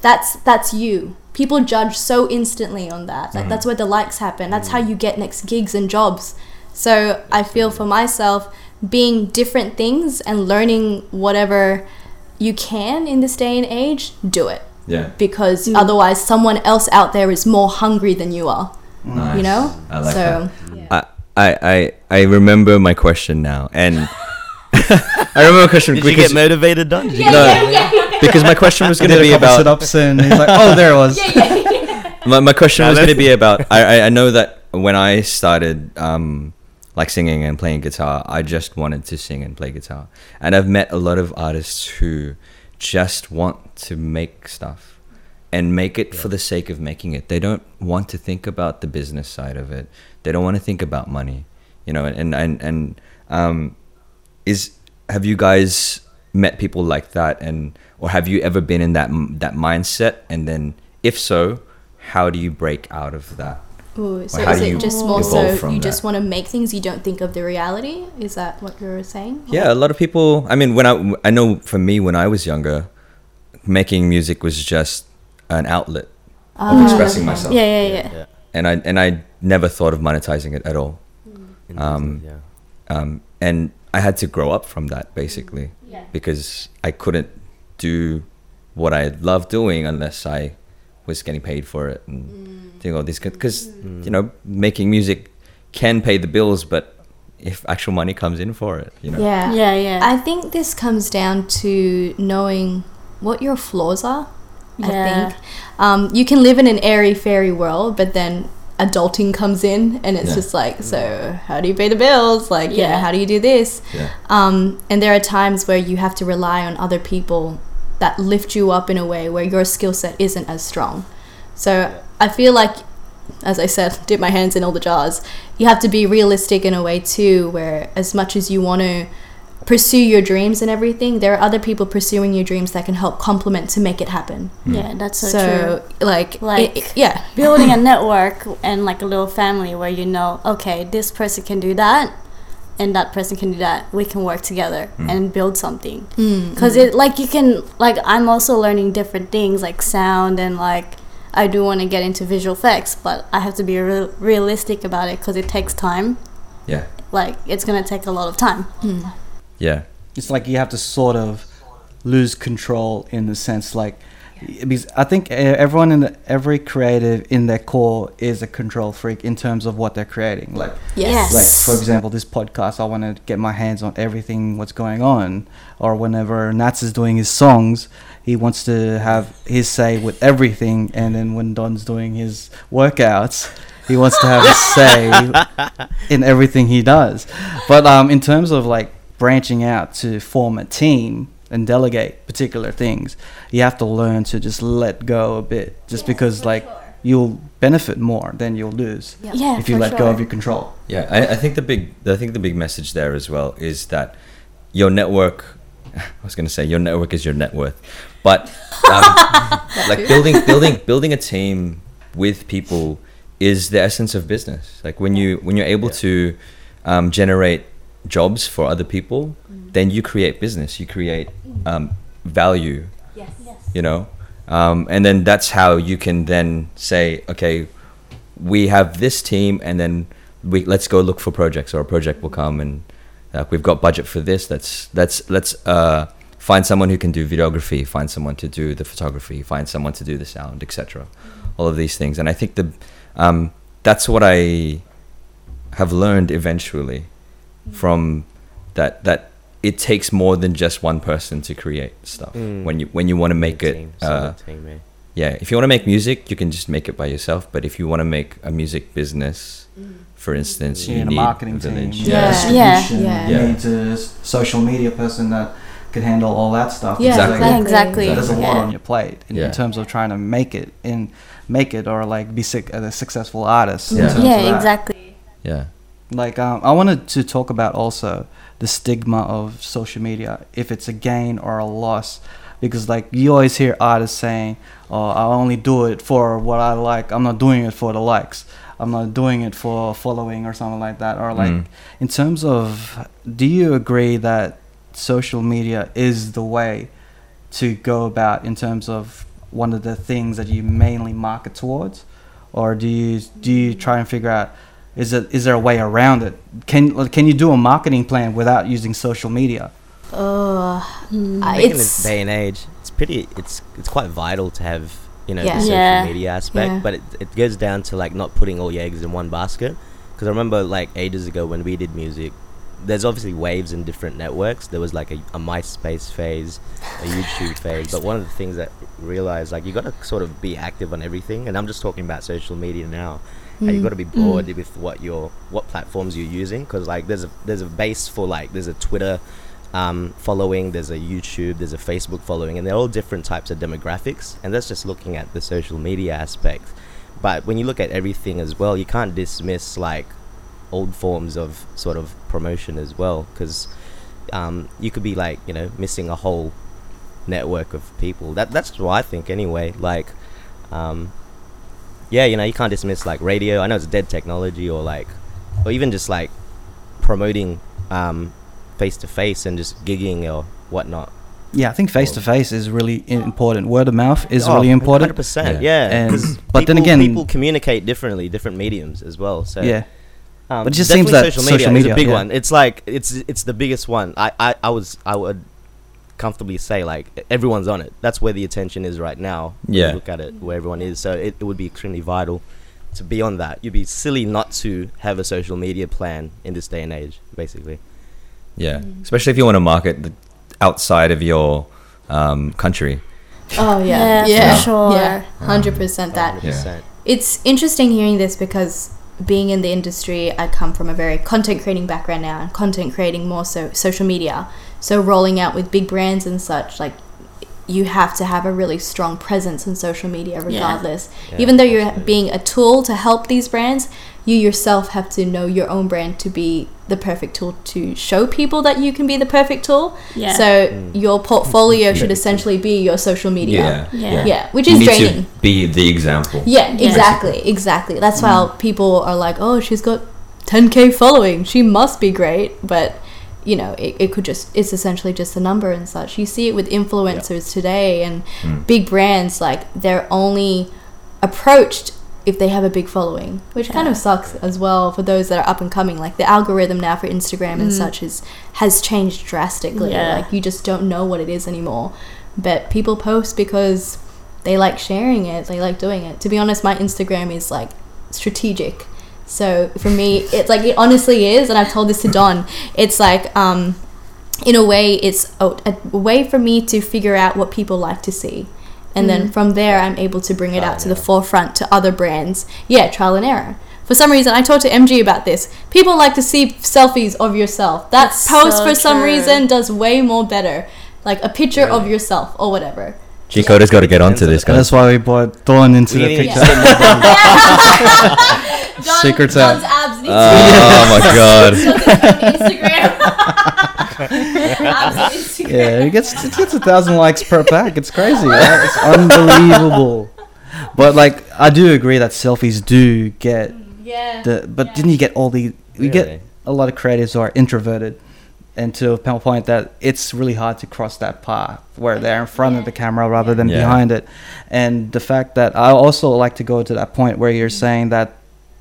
that's that's you. People judge so instantly on that. Like, mm. that's where the likes happen. That's how you get next gigs and jobs. So i feel for myself being different things and learning whatever you can in this day and age do it Yeah. because otherwise someone else out there is more hungry than you are Nice. you know I like so that. I, I, I, I remember my question now, and I remember my question Did you because get motivated, Don? Did you no, because my question was going to Did a be couple about sit-ups and he's like, oh, there it was. my, my question No, was going to be about I, I I know that when I started um like singing and playing guitar I just wanted to sing and play guitar and I've met a lot of artists who just want to make stuff and make it for the sake of making it. They don't want to think about the business side of it. They don't want to think about money you know and and and um is have you guys met people like that and or have you ever been in that that mindset? And then if so how do you break out of that Ooh, so how is do it you just more so from you just want to make things you don't think of the reality? Is that what you're saying? Yeah a lot of people i mean when i i know for me when i was younger making music was just an outlet of expressing myself. Yeah, yeah, yeah. Yeah. and i and i never thought of monetizing it at all. Um, yeah. um, and I had to grow up from that basically because I couldn't do what I love doing unless I was getting paid for it and doing all this because you know making music can pay the bills but if actual money comes in for it you know yeah Yeah, yeah. I think this comes down to knowing what your flaws are. I Yeah. think um, you can live in an airy fairy world, but then adulting comes in, and it's Yeah. just like, so how do you pay the bills? Like, yeah, Yeah. how do you do this? yeah Um, and there are times where you have to rely on other people that lift you up in a way where your skill set isn't as strong. So I feel like, as I said, dip my hands in all the jars. You have to be realistic in a way too, where as much as you want to pursue your dreams and everything, there are other people pursuing your dreams that can help complement to make it happen. Hmm. yeah, that's so, So, true. like, Like- it- it- yeah, Building a network and like a little family where you know, okay, this person can do that, and that person can do that. We can work together hmm. and build something. Hmm. Because it like you can like I'm also learning different things like sound and like I do want to get into visual effects, but I have to be real realistic about it because it takes time. yeah Like it's gonna take a lot of time. Hmm. yeah It's like you have to sort of lose control in the sense like because I think uh, everyone in the, every creative in their core is a control freak in terms of what they're creating. Like, Yes. like for example, this podcast, I want to get my hands on everything what's going on. Or whenever Nats is doing his songs, he wants to have his say with everything. And then when Don's doing his workouts, he wants to have his say in everything he does. But um, in terms of like branching out to form a team and delegate particular things, you have to learn to just let go a bit, just because like you'll benefit more than you'll lose Yeah, if you for let go of your control. Yeah, I, I think the big I think the big message there as well is that your network. I was going to say your network is your net worth, but um, like building building building a team with people is the essence of business. Like when you when you're able to um, generate jobs for other people, then you create business. You create um, value Yes. you know? Um, and then that's how you can then say okay we have this team and then we let's go look for projects or a project will come and uh, we've got budget for this let's let's let's uh, find someone who can do videography find someone to do the photography find someone to do the sound etc all of these things. And i think the um, that's what i have learned eventually from that that it takes more than just one person to create stuff Mm. when you when you want to make it uh, team, eh? yeah if you want to make music you can just make it by yourself but if you want to make a music business for instance You you need a need marketing team, village. Yeah. Yeah. distribution, Yeah. you need a s- social media person that can handle all that stuff. Yeah, Exactly. Yeah, exactly. There's a lot Yeah. on your plate in, Yeah. in terms of trying to make it in make it or like be sick, a successful artist. in Yeah. of Yeah, that. exactly. yeah Like um, I wanted to talk about also the stigma of social media, if it's a gain or a loss, because like you always hear artists saying, "Oh, I only do it for what I like. I'm not doing it for the likes. I'm not doing it for following or something like that." Or like Mm. in terms of, do you agree that social media is the way to go about in terms of one of the things that you mainly market towards, or do you do you try and figure out is it is there a way around it? Can can you do a marketing plan without using social media? Uh, Mm. I- I think in it's this day and age, it's pretty. It's it's quite vital to have you know Yeah. the social Yeah. media aspect, Yeah. but it, it goes down to like not putting all your eggs in one basket. Because I remember like ages ago when we did music, there's obviously waves in different networks. There was like a, a MySpace phase, a YouTube phase, but one of the things that realized like you got to sort of be active on everything. And I'm just talking about social media now. How you got to be broad with what your what platforms you're using because like there's a there's a base for like there's a Twitter um, following, there's a YouTube, there's a Facebook following, and they're all different types of demographics. And that's just looking at the social media aspect. But when you look at everything as well, you can't dismiss like old forms of sort of promotion as well, because um, you could be like you know missing a whole network of people. That that's what I think anyway. Like, um, yeah, you know, you can't dismiss like radio. I know it's dead technology, or like, or even just like promoting um face to face and just gigging or whatnot. Yeah, I think face to face is really important. Word of mouth is Oh, really important. 100%. Yeah. Yeah. And- 'cause but then again- people communicate differently, different mediums as well. So Yeah, um, But it just seems that social social media, media, is a big yeah. one. It's like it's it's the biggest one. I, I, I was I would comfortably say like everyone's on it. That's where the attention is right now. Yeah. look at it where everyone is. So it, it would be extremely vital to be on that. You'd be silly not to have a social media plan in this day and age, basically. yeah especially if you want to market the outside of your um, country oh Yeah, yeah, for sure. yeah, hundred percent that. 100%. It's interesting hearing this because being in the industry, I come from a very content creating background now, and content creating more so social media. So rolling out with big brands and such, like you have to have a really strong presence in social media, regardless. Yeah, Even though you're absolutely. being a tool to help these brands, you yourself have to know your own brand to be the perfect tool to show people that you can be the perfect tool. Yeah. So Mm. your portfolio should essentially be your social media. Yeah. Yeah, which you is need draining. to be the example Yeah, Yeah. exactly, exactly. That's why people are like, "Oh, she's got 10k following. She must be great." But you know, it, it could just it's essentially just a number and such. You see it with influencers today and mm. big brands like they're only approached if they have a big following, which kind of sucks as well for those that are up and coming. Like the algorithm now for Instagram and mm. such is has changed drastically. Yeah. Like you just don't know what it is anymore. But people post because they like sharing it. They like doing it. To be honest, my Instagram is like strategic. So for me, it's like it honestly is, and I've told this to Don. It's like um, in a way, it's a, a way for me to figure out what people like to see. And then from there, I'm able to bring it out to the forefront to other brands. Yeah, trial and error. For some reason, I talked to MG about this. People like to see selfies of yourself. That That's post, so for some reason, does way more better. Like a picture of yourself or whatever. Cheat Coders got to get onto this, And guys. that's why we brought Don into We the need to picture. get more brands. John, Secrets John's out. abs need Oh my god. to Instagram. abs on Instagram. Yeah, it gets it gets a thousand likes per pack. It's crazy. Right? It's unbelievable. But like, I do agree that selfies do get Yeah. the. But didn't you get all the? We Really? get a lot of creatives who are introverted, and to a point that it's really hard to cross that path where they're in front of the camera rather than Yeah. behind it. And the fact that I also like to go to that point where you're mm. saying that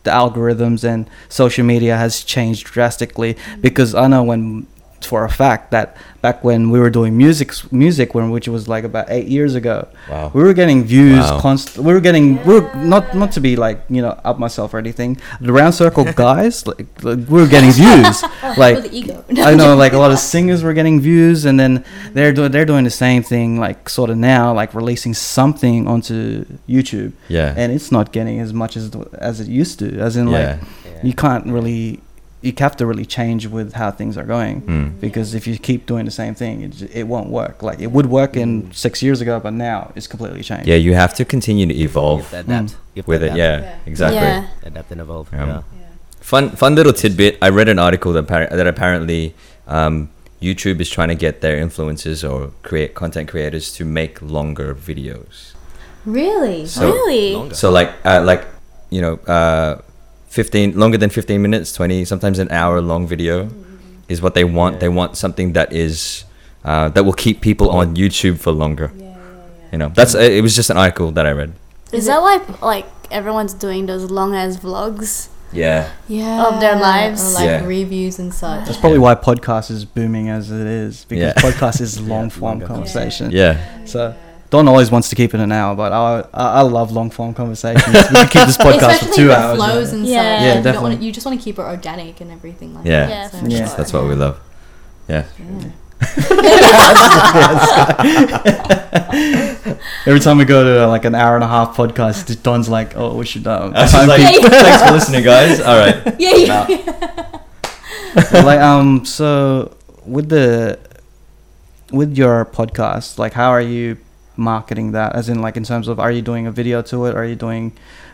the algorithms and social media has changed drastically. Because I know when for a fact that back when we were doing music music when which was like about 8 years ago Wow. we were getting views Wow. const- we were getting we are not not to be like you know up myself or anything the round circle guys like, like we were getting views like. I know like a lot of singers were getting views and then they're doing they're doing the same thing like sort of now like releasing something onto YouTube Yeah. and it's not getting as much as as it used to as in yeah. like you can't really you have to really change with how things are going Mm. because if you keep doing the same thing it, it won't work like it would work in six years ago but now it's completely changed Yeah, you have to continue to You evolve have to adapt. Mm. You have to with it. Yeah, Yeah. exactly. Yeah. Adapt and evolve. Um, yeah. Fun, fun little tidbit. I read an article that, appar- that apparently um, YouTube is trying to get their influencers or create content creators to make longer videos. Really? So- really? Longer. So like, uh, like, you know, uh, fifteen longer than fifteen minutes, twenty, sometimes an hour long video is what they want. They want something that is uh, that will keep people on YouTube for longer. You know, that's uh, it was just an article that I read. Is that why like everyone's doing those long ass vlogs? Yeah. Yeah. Of their lives. Or like Yeah. reviews and such. that's probably why podcast is booming as it is because Yeah. podcast is long form conversation Yeah. so Don always wants to keep it an hour, but I I, I love long form conversations. we could keep this podcast Especially for two the hours. flows yeah. and Yeah. such. Yeah, Like, you, don't definitely. wanna, you just want to keep it organic and everything like Yeah. that. Yeah, so- Yeah. sure. That's what we love. Yeah. Yeah. Every time we go to uh, like an hour and a half podcast, Don's like, "Oh, we should." Um, I was time like, thanks for listening, guys. All right. Yeah, yeah. like um so with the with your podcast like how are you marketing that as in like in terms of are you doing a video to it are you doing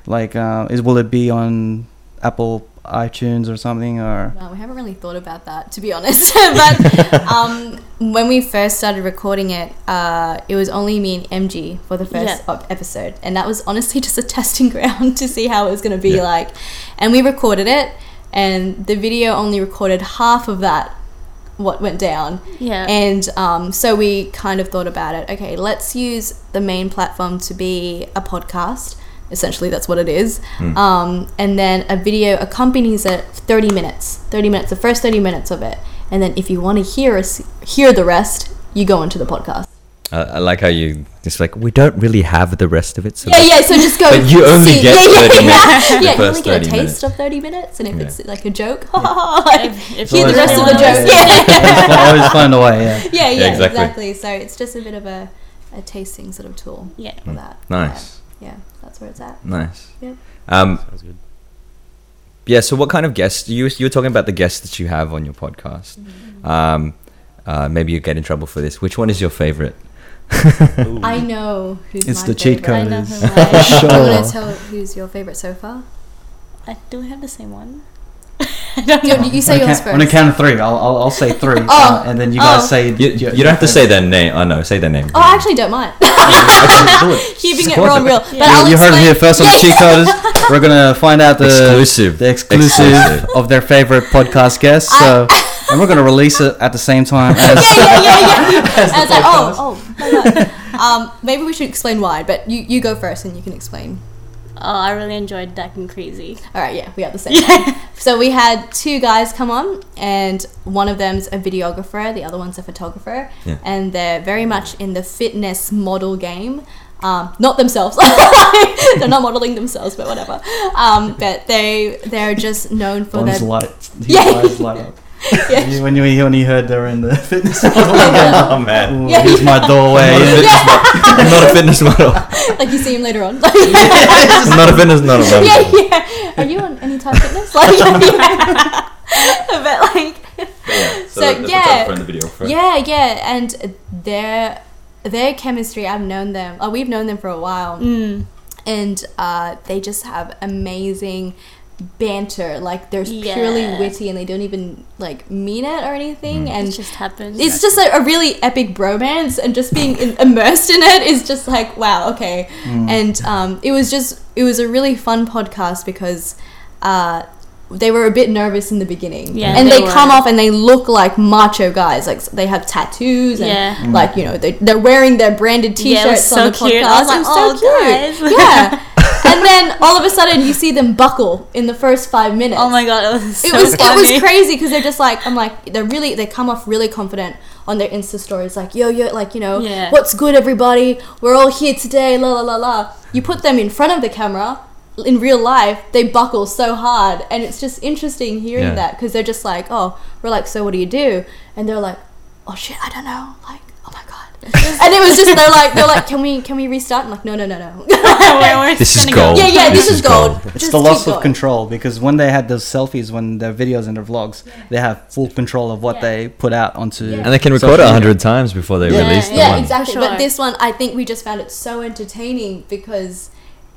like uh is will it be on apple itunes or something or No, we haven't really thought about that, to be honest. but um, when we first started recording it, uh, it was only me and MG for the first Yeah. episode, and that was honestly just a testing ground to see how it was going to be Yeah. like. And we recorded it, and the video only recorded half of that, what went down. Yeah. And um, so we kind of thought about it. Okay, let's use the main platform to be a podcast. Essentially, that's what it is. Um, and then a video accompanies it 30 minutes. 30 minutes, the first 30 minutes of it. And then if you want to hear us hear the rest, you go into the podcast. Uh, I like how you just like we don't really have the rest of it. So Yeah, yeah. So just go. But you only get yeah, yeah, 30 yeah. minutes, the Yeah, you only get a taste minutes. of 30 minutes, and if Yeah. it's like a joke, like, If- if hear the rest of the really joke. wanna- Yeah. always find a way yeah yeah, yeah, exactly. exactly. So it's just a bit of a, a tasting sort of tool Yeah. for that. nice, Yeah, yeah, that's where it's at. nice. Yep. Um, Sounds good. yeah. So, what kind of guests you you were talking about the guests that you have on your podcast? Mm-hmm. Um, uh, maybe you get in trouble for this. Which one is your favorite? I know who's It's my the cheat favorite. I know Coders. who For mine- sure. You want to tell who's your favorite so far? I do we have the same one. You, you say on a, yours count, on a count of three i'll, I'll, I'll say three Oh. uh, and then you guys Oh. say You, your- you don't have to say their name. Oh no, say their name. Oh, I actually don't mind. do it. Keeping it Support raw and real. But you, you heard it here first on the cheat coders we're gonna find out the Exclusive. the exclusive, Exclusive. of their favorite podcast guest so and we're gonna release it at the same time as yeah, yeah, yeah. And it's like, oh, oh, my God. Um, maybe we should explain why, but you, you go first and you can explain. Oh, I really enjoyed Duck and Crazy. All right, yeah, we have the same. one. So we had two guys come on, and one of them's a videographer, the other one's a photographer, Yeah. and they're very much in the fitness model game. Um, not themselves. they're not modeling themselves, but whatever. Um, but they they're just known for Don's their light. His Yeah. eyes light up. Yeah. You- when you when you heard they were in the fitness model again. Oh man, Ooh, Yeah. here's my doorway. I'm not a fitness model. like you see him later on. I'm not a fitness model. yeah, yeah. Are you on any type fitness? Like, yeah. but like, Yeah, So, that's what's yeah. up the video. yeah, yeah, and their their chemistry. I've known them. Oh, we've known them for a while, Mm. and uh, they just have amazing banter. Like they're purely witty, and they don't even like mean it or anything. And it just happens. it's just a, a really epic bromance and just being in, immersed in it is just like wow okay and um, it was just it was a really fun podcast because uh, they were a bit nervous in the beginning Yeah, and they they, come off and they look like macho guys like they have tattoos and Yeah. Mm. like you know they, they're wearing their branded Yeah, it was t-shirts on the so cute. podcast I was like, It "Oh, so cute guys." yeah and then all of a sudden you see them buckle in the first five minutes oh my god, it was so it was funny. it was crazy because they're just like I'm like they're really they come off really confident on their Insta stories like yo yo like you know Yeah. what's good everybody we're all here today la la la la you put them in front of the camera in real life they buckle so hard and it's just interesting hearing Yeah. that because they're just like oh we're like so what do you do and they're like oh shit I don't know like oh my god and it was just they're like they're like can we can we restart I'm like no no no no This is gonna gold. yeah yeah this, This is is gold, gold. It's the loss of control because when they had those selfies, when their videos and their vlogs, they have full control of what Yeah. they put out onto. And they can record it a hundred times before they Yeah. release the yeah, one. exactly. For But this one, I think we just found it so entertaining because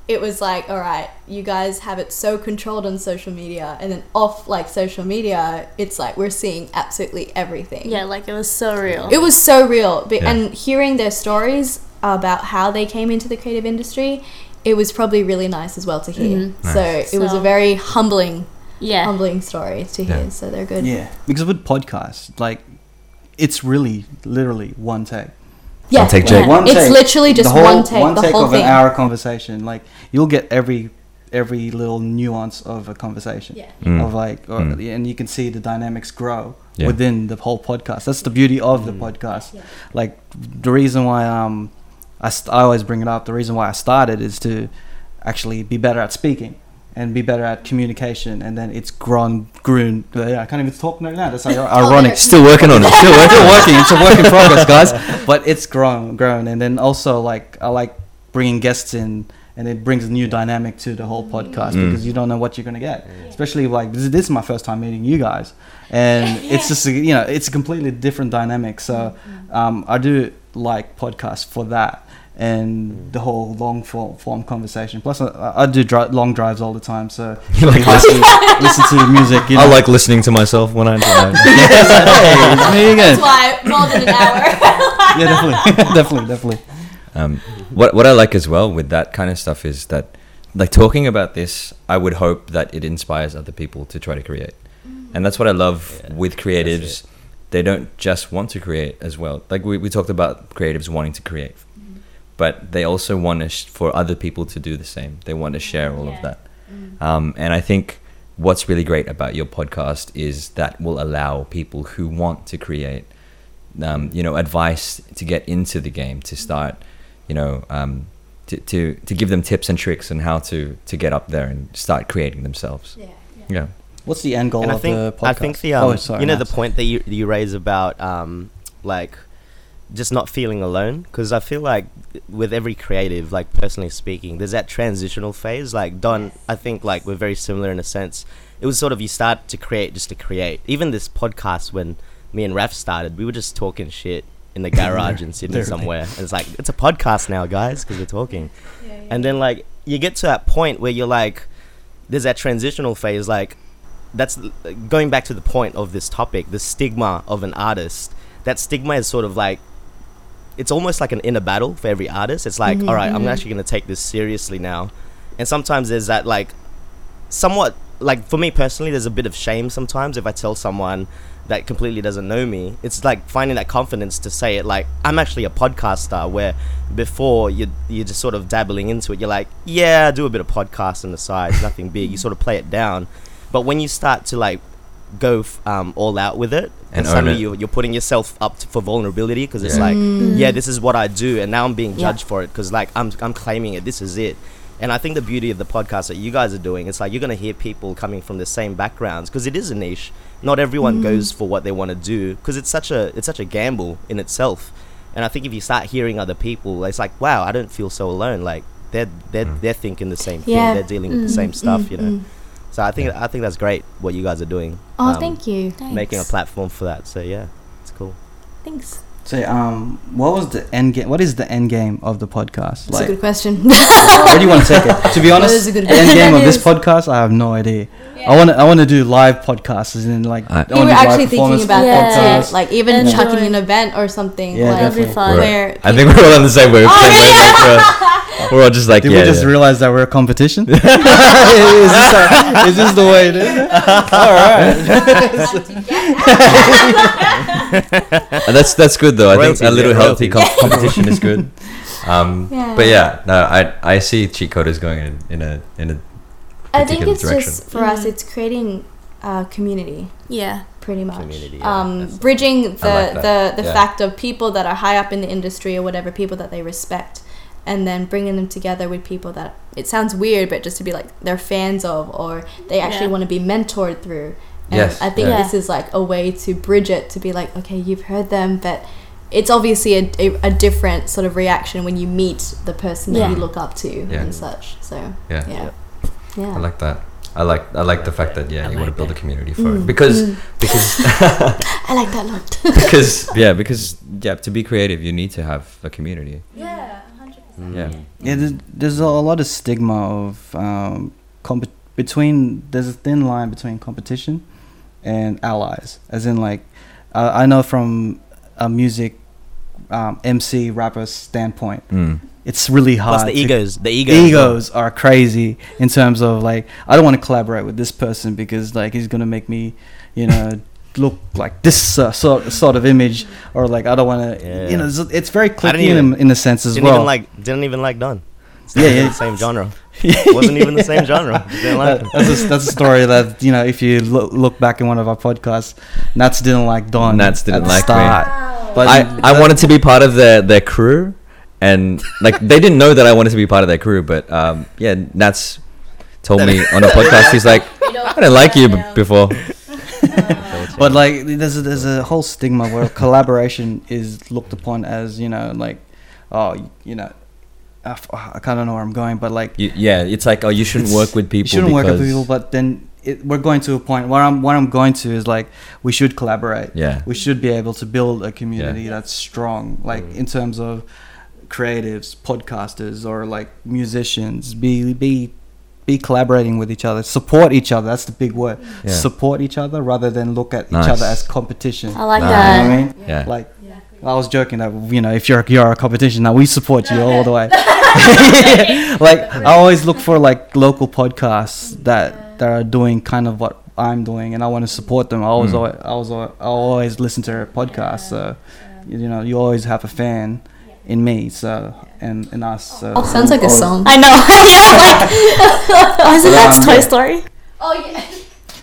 it was like, all right, you guys have it so controlled on social media, and then off like social media, it's like we're seeing absolutely everything. Yeah, like it was so real. It was so real, Be- Yeah. and hearing their stories about how they came into the creative industry, it was probably really nice as well to hear. Mhm. So it was a very humbling, yeah. humbling story to hear. Yeah. So they're good. Yeah, because with podcasts, like, it's really literally one take. Yeah, One take, yeah. Jake. One it's take, literally just the whole, one take. the whole of thing. an hour conversation. Like you'll get every every little nuance of a conversation. Yeah. Mm. Of like, or, Mm. and you can see the dynamics grow Yeah. within the whole podcast. That's the beauty of the podcast. Yeah. Like the reason why um I, st- I always bring it up. The reason why I started is to actually be better at speaking and be better at communication. And then it's grown, grown. Yeah, I can't even talk right now. That's ir- ironic. Still working on it. Still working. Still working. It's a work in progress, guys. But it's grown, grown, and then also like I like bringing guests in, and it brings a new dynamic to the whole podcast Mm. because you don't know what you're gonna get. Especially like this, this is my first time meeting you guys, and it's just a, you know it's a completely different dynamic. So um, I do like podcasts for that and the whole long form, form conversation. Plus, I, I do dri- long drives all the time, so You like listen, listen to music. You know? I like listening to myself when I drive. hey, it's me again. That's why more than an hour. Yeah, definitely, definitely, definitely. Um, what what I like as well with that kind of stuff is that, like talking about this, I would hope that it inspires other people to try to create, and that's what I love Yeah, with creatives. They don't just want to create as well. Like we, we talked about creatives wanting to create, but they also want to sh- for other people to do the same. They want to share all of that, um, and I think what's really great about your podcast is that will allow people who want to create um, you know, advice to get into the game, to start, you know, um, to, to, to give them tips and tricks on how to, to get up there and start creating themselves. yeah. Yeah. What's the end goal and I of think the podcast? I think the um, oh, sorry, you know no, the sorry. point that you you raise about um like just not feeling alone because I feel like with every creative like personally speaking there's that transitional phase. Like Don I think like we're very similar in a sense. It was sort of you start to create just to create. Even this podcast when me and Raf started we were just talking shit in the garage in Sydney somewhere. And it's like it's a podcast now guys because we're talking. And then like you get to that point where you're like there's that transitional phase like that's going back to the point of this topic the stigma of an artist. That stigma is sort of like it's almost like an inner battle for every artist. It's like Mhm, all right, i'm mhm. actually going to take this seriously now. And sometimes there's that like somewhat like for me personally there's a bit of shame sometimes if i tell someone that completely doesn't know me. It's like finding that confidence to say it like i'm actually a podcaster where before you you're just sort of dabbling into it you're like yeah I do a bit of podcast on the side nothing big. You sort of play it down. But when you start to like go f- um, all out with it, And and, suddenly it. you're, you're putting yourself up to, for vulnerability because it's Yeah. like, Mm. yeah, this is what I do, and now I'm being Yeah. judged for it because like I'm I'm claiming it. This is it. And I think the beauty of the podcast that you guys are doing, it's like you're gonna hear people coming from the same backgrounds because it is a niche. Not everyone goes for what they want to do because it's such a it's such a gamble in itself. And I think if you start hearing other people, it's like, wow, I don't feel so alone. Like they're they're Mm. they're thinking the same Yeah. thing. They're dealing with the Mm, same stuff, mm, you know. So I think I think that's great what you guys are doing. Oh, Um, thank you. Making a platform for that. So yeah, it's cool. Thanks. So, um, what was the end game? What is the end game of the podcast? That's a good question. where do you want to take it? To be honest, is a good the end game of this podcast, I have no idea. I want to, I want to do live podcasts, and like I- I we were actually thinking about Yeah. that podcasts. too. Like even And chucking doing- an event or something. Yeah, like, be definitely. fun. Where I think we're all on the same wave. Oh, same yeah. wavelength, uh, we're all just like, Did yeah. we just yeah. realize that we're a competition? is, this a- is this the way it is? All right. And that's that's good though. I think a little yeah, healthy royalties. com- competition is good. Um, Yeah. But yeah, no, I I see cheat coders going in, in a in a I think it's direction. just for us, Mhm. it's creating a community. Yeah. pretty much. Community, yeah. um, bridging the like that. the, the Yeah. fact of people that are high up in the industry or whatever, people that they respect, and then bringing them together with people that it sounds weird, but just to be like they're fans of or they actually Yeah. want to be mentored through. And Yes, I think yeah. this is like a way to bridge it to be like, okay, you've heard them, but it's obviously a, a, a different sort of reaction when you meet the person that you look up to Yeah. and such. So yeah. yeah, yeah. I like that. I like I like the fact that yeah, I you want to like build a community for Mm, it because mm. because I like that a lot. because yeah because yeah to be creative you need to have a community. Yeah. hundred Yeah. Yeah, there's, there's a lot of stigma of um, comp- between. There's a thin line between competition and allies. As in, like, uh, I know from a music um, MC rapper standpoint, Mm. it's really hard. Plus the egos, the the egos, egos are crazy in terms of like I don't want to collaborate with this person because like he's gonna make me, you know, look like this uh, sort sort of image or like I don't want to. Yeah. You know, it's, it's very I clicky in, even- in a sense as Didn't well. even like didn't even like Don. It's Yeah, yeah. same genre. Wasn't even the same genre. Didn't like That- that's a, that's a story that you know if you look, look back in one of our podcasts, Nats didn't like Don. Nats didn't at the like me. start. But I, I wanted to be part of their, their crew and like they didn't know that I wanted to be part of their crew but um, yeah Nats told me on a podcast he's like I didn't like you b- before But like, there's a, there's a whole stigma where collaboration is looked upon as you know like, oh you know, I, f- I kind of know where I'm going, but like you, yeah it's like oh you shouldn't work with people you shouldn't work with people. But then it, we're going to a point where I'm where I'm going to is like we should collaborate. yeah We should be able to build a community Yeah. that's strong, like Mm. in terms of creatives, podcasters, or like musicians. Be be be collaborating with each other, support each other. That's the big word. Yeah. Support each other rather than look at Nice. each other as competition. I like Nice. You know that. what I mean? yeah Like, I was joking that you know if you're you're a competition that we support you all the way. like I always look for like local podcasts that that are doing kind of what I'm doing, and I want to support them. I always, Mm. always I was al- I always listen to their podcasts. So you know, you always have a fan in me. So and in us. So Oh, sounds like a song. I know. yeah, like, oh, isn't that Um, Toy Story? Oh yeah.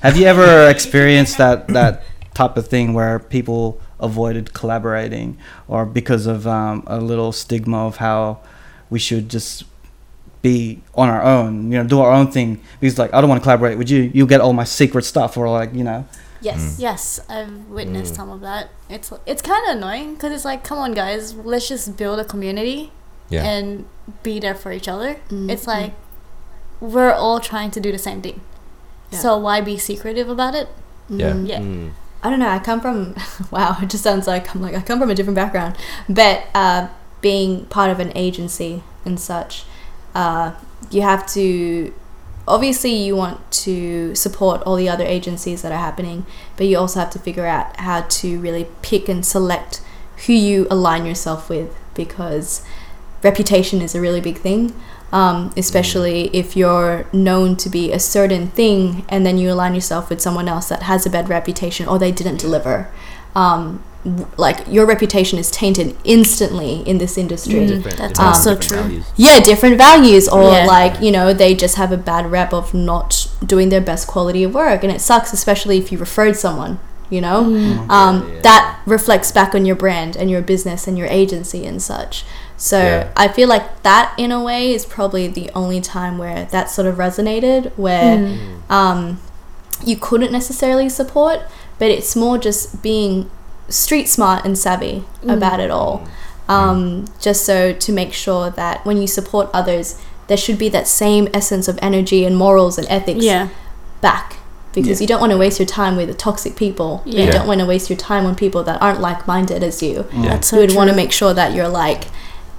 Have you ever experienced that that type of thing where people avoided collaborating, or because of um, a little stigma of how we should just be on our own, you know, do our own thing? Because like I don't want to collaborate with you. You get all my secret stuff, or like you know, Yes, yes, I've witnessed Mm. some of that. It's it's kind of annoying because it's like, come on, guys, let's just build a community yeah and be there for each other. Mm, It's mm. like we're all trying to do the same thing. Yeah. So why be secretive about it? Yeah. Mm. Yeah. I don't know. I come from wow. It just sounds like I'm like I come from a different background, but uh, being part of an agency and such, uh, you have to. Obviously, you want to support all the other agencies that are happening, but you also have to figure out how to really pick and select who you align yourself with because reputation is a really big thing. Um, especially if you're known to be a certain thing and then you align yourself with someone else that has a bad reputation or they didn't deliver. Um, like your reputation is tainted instantly in this industry. Mm. That's different- also different true. values. Yeah, different values, or Yeah. like you know they just have a bad rep of not doing their best quality of work. And it sucks, especially if you referred someone. You know, Mm. um, that reflects back on your brand and your business and your agency and such. So Yeah. I feel like that, in a way, is probably the only time where that sort of resonated, where um, you couldn't necessarily support, but it's more just being street smart and savvy about it all. Um, just so to make sure that when you support others, there should be that same essence of energy and morals and ethics Yeah. back. Because you don't want to waste your time with the toxic people. You don't want to waste your time on people that aren't like minded as you. That's so you would want to make sure that you're like,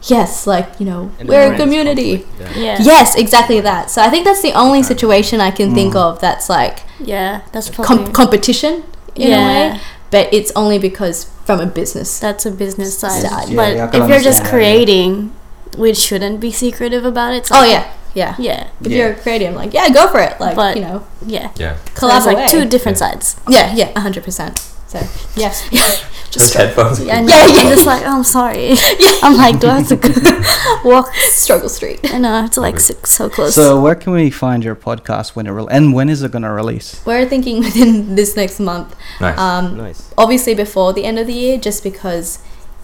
yes, like, you know, And we're a community. conflict, yeah. Yeah. Yes, exactly that. So I think that's the only situation I can think mm. of that's like Yeah. That's probably com- competition in a way, but it's only because from a business. that's a business side. Side. Yeah, but yeah, if you're just understand yeah. creating, we shouldn't be secretive about it. It's Oh like- yeah, yeah. Yeah. If you're creative, I'm like yeah, go for it. Like But- you know, Yeah. Yeah. So collaborate. like two different sides. yeah, yeah, hundred percent. So yeah, Just headphones. Yeah, and Yeah, yeah, yeah. I'm just like, oh, I'm sorry. yeah. I'm like, do I have to walk? struggle street. I know, I have to like sit so close. So where can we find your podcast when it re- and when is it gonna release? We're thinking within this next month. Nice. Um, Nice. obviously before the end of the year, just because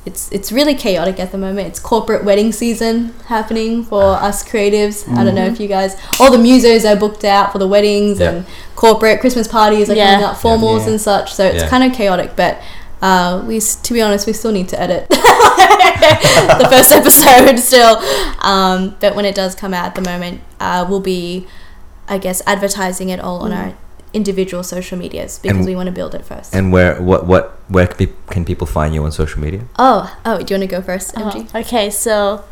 it's it's really chaotic at the moment. It's corporate wedding season happening for us creatives. I don't know if you guys, all the musos are booked out for the weddings Yeah. and corporate Christmas parties are Yeah. coming up, formals Yeah. and such. So it's Yeah. kind of chaotic, but. Uh, we, to be honest, we still need to edit the first episode still. Um, but when it does come out at the moment, uh, we'll be, I guess, advertising it all on our individual social medias because And- we want to build it first. and where what what where can, pe- can people find you on social media? Oh, oh, do you want to go first, MG? Oh, uh-huh. okay, so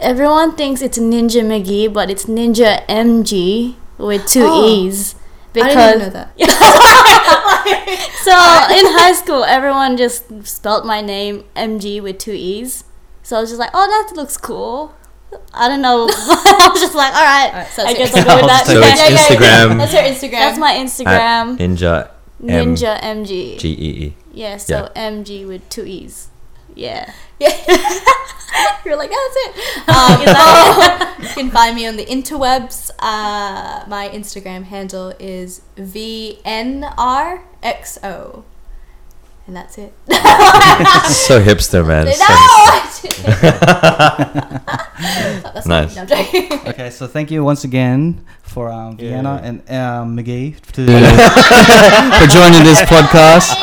everyone thinks it's Ninja McGee, but it's Ninja MG with two Oh. E's. I didn't Because even know that. so in high school, everyone just spelt my name MG with two E's. So I was just like, oh, that looks cool. I don't know. I was just like, all right, Alright, so I guess I'll go with that. So it's Instagram. That's her Instagram. That's my At Instagram. Ninja M Ninja MG. G E E. Yeah, so MG with two E's. Yeah. Yeah. You're like, yeah, that's it. Um, Exactly. you can find me on the interwebs. Uh, my Instagram handle is VNRXO. And that's it. so hipster, man. no! So That's Nice. No, I'm. Okay, so thank you once again for um, Yeah. Vienna and um, McGee to, for joining this podcast.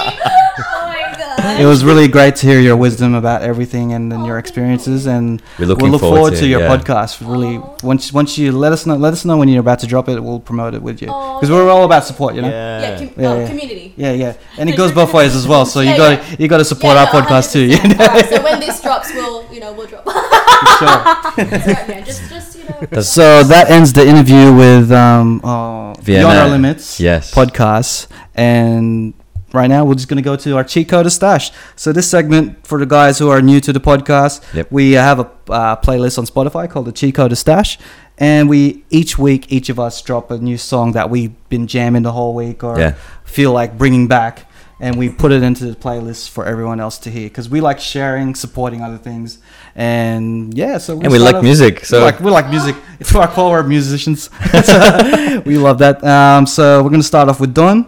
Oh my god. It was really great to hear your wisdom about everything and, and your experiences, and We're looking we'll look forward forward, to to, your yeah. podcast. Really, Aw. once once you let us know, let us know when you're about to drop it. We'll promote it with you because we're all about support, you know. Yeah. Yeah, com- Yeah, oh, yeah. community. Yeah, yeah, and it goes both ways as well. So you got yeah. to you got to support Yeah, our no, podcast too. You know? Alright, so when this drops, we'll, you know, we'll drop. sure. Just, just, you know. So that ends the interview with um, uh, Beyond Our Limits Yes. podcast. And right now, we're just going to go to our cheat code stash. So, this segment, for the guys who are new to the podcast, Yep. we have a uh, playlist on Spotify called the Cheat Code Stash. And we each week, each of us drop a new song that we've been jamming the whole week or Yeah. feel like bringing back. And we put it into the playlist for everyone else to hear because we like sharing, supporting other things, and yeah. So And we like off- music, we so like we like music. For our core, we're musicians. So we love that. Um, so we're gonna start off with Don.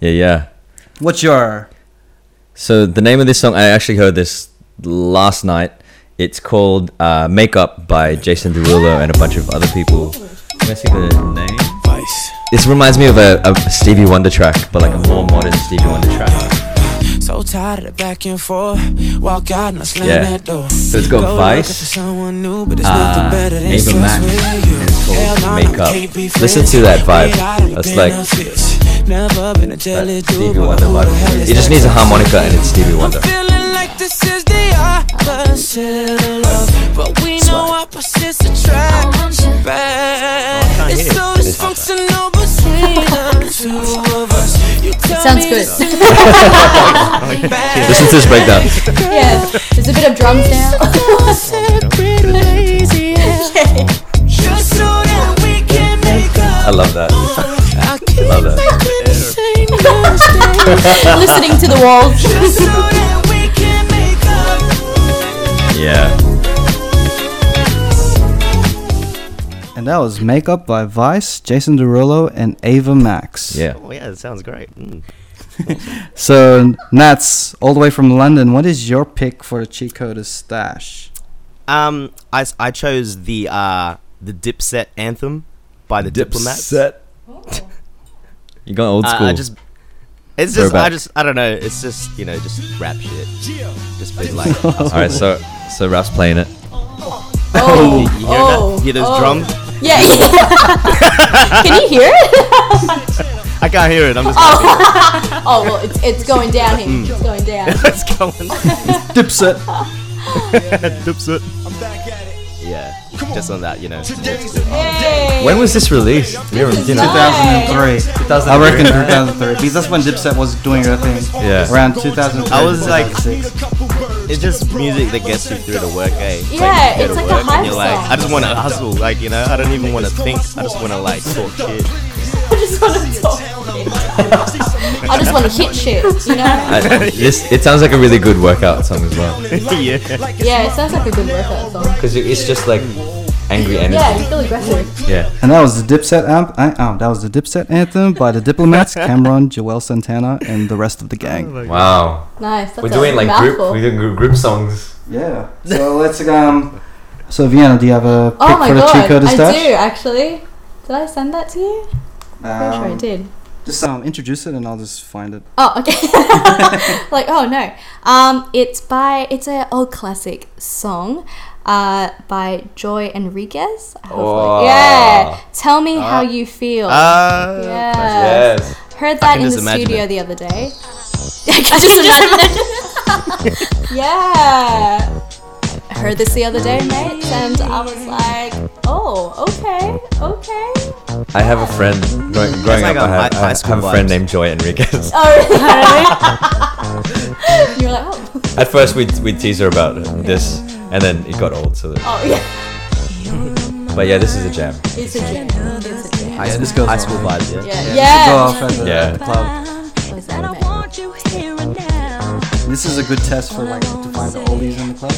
yeah, yeah. What's your? So the name of this song, I actually heard this last night. It's called uh, "Makeup" by Jason Derulo and a bunch of other people. Can I see the name? Vice. This reminds me of a, a Stevie Wonder track, but like a more modern Stevie Wonder track. So tired of back and forth. Walk out and I slam Yeah. that door. So it's got Go Vice, looking for someone new, but it's uh, nothing better Ava Max, and it's called Hell nah, Makeup. Listen to that vibe. Way That's like benefits. Never been a that jealous dude, Stevie Wonder who the hell is It just needs a harmonica and it's Stevie Wonder. Feeling like this is the opposite of love, but we know opposites attract. Bad. Oh, it's so dysfunctional between the two of us. You tell Sounds me good. Listen to this breakdown. yeah. There's a bit of drums now. Just so that we can make up. I love that. I Love that. Listening to the walls. Just so that we can make up. Yeah. And that was Makeup by Vice, Jason Derulo, and Ava Max. Yeah. Oh yeah, it sounds great. Mm. So, Nats, all the way from London, what is your pick for the cheat coders stash? Um, I, s- I chose the uh the Dipset anthem by the Diplomats. You got old Uh, school. I just it's just I just I don't know. It's just you know just rap shit. Just been like. All right, so so Rap's playing it. Oh, you hear oh, that? Hear those oh. drums? Yeah. yeah. Can you hear it? I can't hear it. I'm just. Oh oh well, it's, it's going down here. Mm. It's going down. it's going on? Dipset. Dipset. Yeah, just on that, you know. Yay. When was this released? Do you you know? Nice. 2003. I reckon 2003. Because that's when Dipset was doing their thing. Yeah. Around 2003. I was like- It's just music that gets you through the work, eh? Yeah, you it's to like a work and you're like. I just want to hustle, like you know. I don't even want to think. I just want to like talk shit. I just want to talk. I just want to hit shit. You know? I- this it sounds like a really good workout song as well yeah. Yeah, it sounds like a good workout song. because it's just like angry energy. Yeah, you feel aggressive. Yeah. And that was the Dipset amp. I, oh, that was the Dipset anthem by the Diplomats, Cam'ron, Juelz Santana, and the rest of the gang. Wow. Nice. That's We're doing like group. We're doing group- group songs. Yeah. So let's um. So Vienna, do you have a pick Oh my for the cheat god, code I stash? do actually. Did I send that to you? Pretty sure I Um, did. Just um, introduce it and I'll just find it. Oh, okay. like, oh no. Um, it's by it's a old classic song, uh, by Joy Enriquez. Hopefully. Oh. Yeah. Tell me how you feel. Uh, yeah. Yes. Heard that in the studio it. the other day. I can just imagine yeah. Heard this the other day, mates, and I was like, oh, okay, okay. I have a friend growing, growing like up. a I have, high- high I have a friend named Joy Enriquez. Oh, really? You're like, oh, At first, we'd, we'd tease her about this, and then it got old. So, oh yeah. but yeah, this is a jam. It's a jam. It's a jam. high, this goes high school vibes, yeah. Yeah. Go Yeah. off at the Yeah. club. Was that a man? This is a good test for like to find the oldies in the club.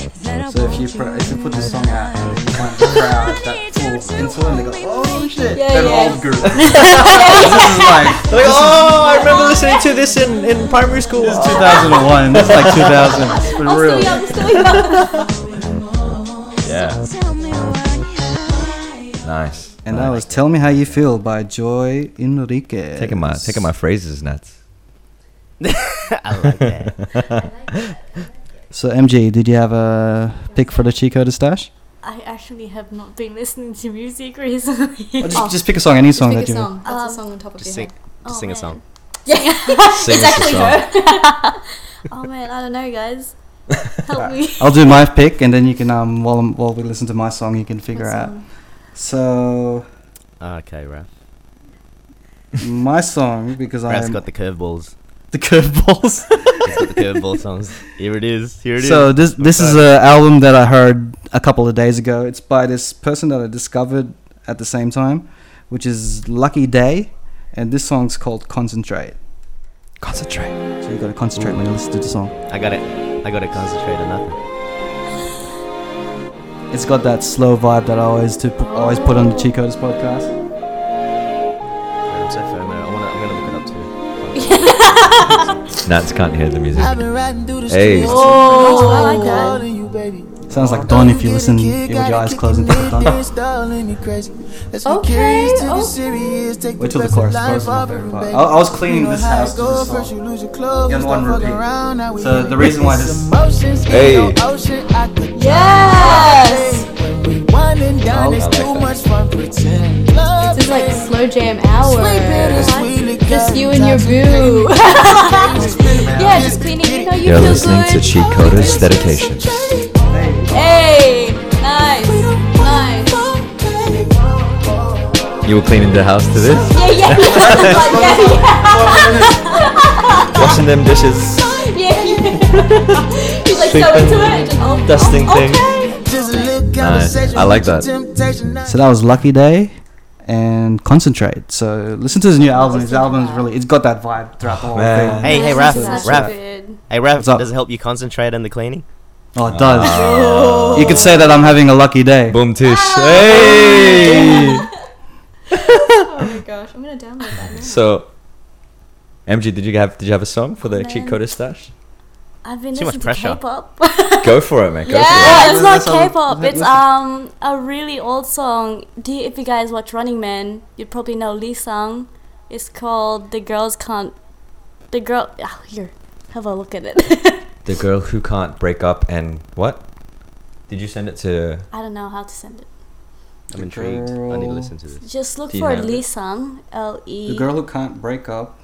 So if you pr- if you put this song out and then you find the crowd that falls into it, and they go, oh shit, Yeah, they're yeah. old group. this is like Like, oh, I remember listening to this in, in primary school. this is 2001. This is like 2000. It's for I'm real. still young, still young. Yeah. Nice. And that was "Tell Me How You Feel" by Joy Enriquez. taking my taking my phrases nuts. I like that. So MG, did you have a pick for the Chico to stash? I actually have not been listening to music recently. Or just, just pick a song, any song Pick that a you. song. What's Um, a song on top of Just your sing, head? just Oh, sing a man. song. Yeah. Sing it's a actually song. oh man, I don't know, guys. Help me. I'll do my pick, and then you can um while I'm- while we listen to my song, you can figure What out. song? So Okay, Raph. my song because Raph's I'm got the curveballs. The curveballs. He's the curveball songs. Here it is. Here it is. so this this is an album that I heard a couple of days ago. It's by this person that I discovered at the same time, which is Lucky Daye, and this song's called Concentrate. Concentrate. So you gotta concentrate when you listen to the song. I got it. I got to concentrate on nothing. It's got that slow vibe that I always to always put on the Cheat Coders podcast. I'm so FOMO. I wanna, I'm gonna look it up too. Nats can't hear the music. I've been riding through the Hey. Oh, I like that. Calling you, baby. Sounds like Don if you listen with your eyes closed and think of Don. Okay, Okay. okay. Wait till the chorus. Chorus my favorite part. I, I was cleaning this house to this song. You have one repeat. So the reason why this Hey. Yes. Oh, I like too that. much fun pretend. Love This is like slow jam hour. Bittersweet, Just you and your boo. yeah, just cleaning. You know you You're feel listening good. to Cheat Coders Dedications. Hey, nice, nice. You were cleaning the house to this? Yeah, yeah, yeah, yeah, yeah. Washing them dishes, yeah, yeah. He's like so into it. Just, oh, dusting oh, things. okay. Just Nice. I like that. So that was Lucky Daye and Concentrate. So listen to his new album. His album's really it's got that vibe throughout the whole Man. thing. Hey, hey, Nice. Raph. That's Raph. good. Hey, Raph. Does it help you concentrate on the cleaning? Oh, it does. Oh. You could say that I'm having a lucky day. Boom tish. Ah. Hey. Oh my gosh, I'm gonna download that now. so, MG, did you have did you have a song for the Oh, cheat man. coder stash? I've been Too much listening to pressure. K-pop. Go for it, man. Go yeah, it. it's not have a- K-pop. It's let's- um a really old song. Do you, if you guys watch Running Man, you'd probably know Leessang. It's called "The Girls Can't." The girl. Oh, here, have a look at it. The girl who can't break up and what? Did you send it to? I don't know how to send it. I'm intrigued. I need to listen to this. Just look Do you for have Lee? Sung. L E. The girl who can't break up.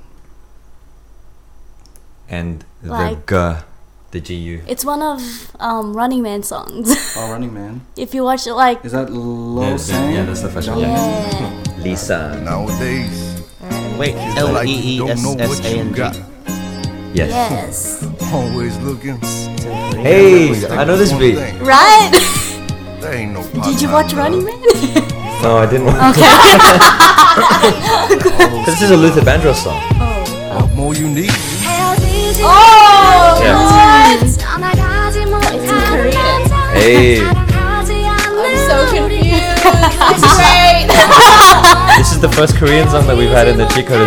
And Like- the g, the gu. It's one of um Running Man songs. Oh, Running Man. if you watch it, like Is that Low Yeah, Sang? yeah, that's the first one. yeah. Lisa. Nowadays, Wait, it's L like E you E don't S know S what A you N G. got. Yes. Yes. Always looking. Hey, I know this beat. Right. No Did you watch. Running Man? No, I didn't. Okay. this is a Luther Vandross song. What more you need? Oh. Yeah. It's in Korean. Hey, I'm so confused. It's great. this is the first Korean song that we've had in the cheat code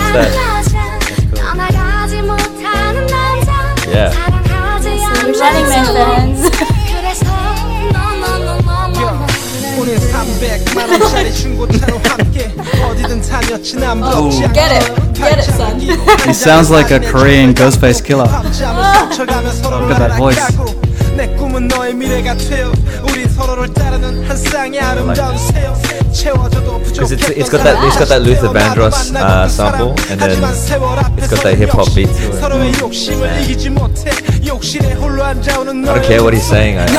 중고차로 함께 어디든 Get it, get it, son. He sounds like a Korean Ghostface Killah. Look at that voice. 내 꿈은 너의 미래가 되어 우린 서로를 따르는 한 쌍의 아름다운 Because it's, 부족했던 it's got that it's got that Luther Vandross uh, sample and then it's got that hip hop beat to it. 서로의 욕심을 이기지 못해 욕실에 홀로 앉아오는 I don't care what he's saying. I, I,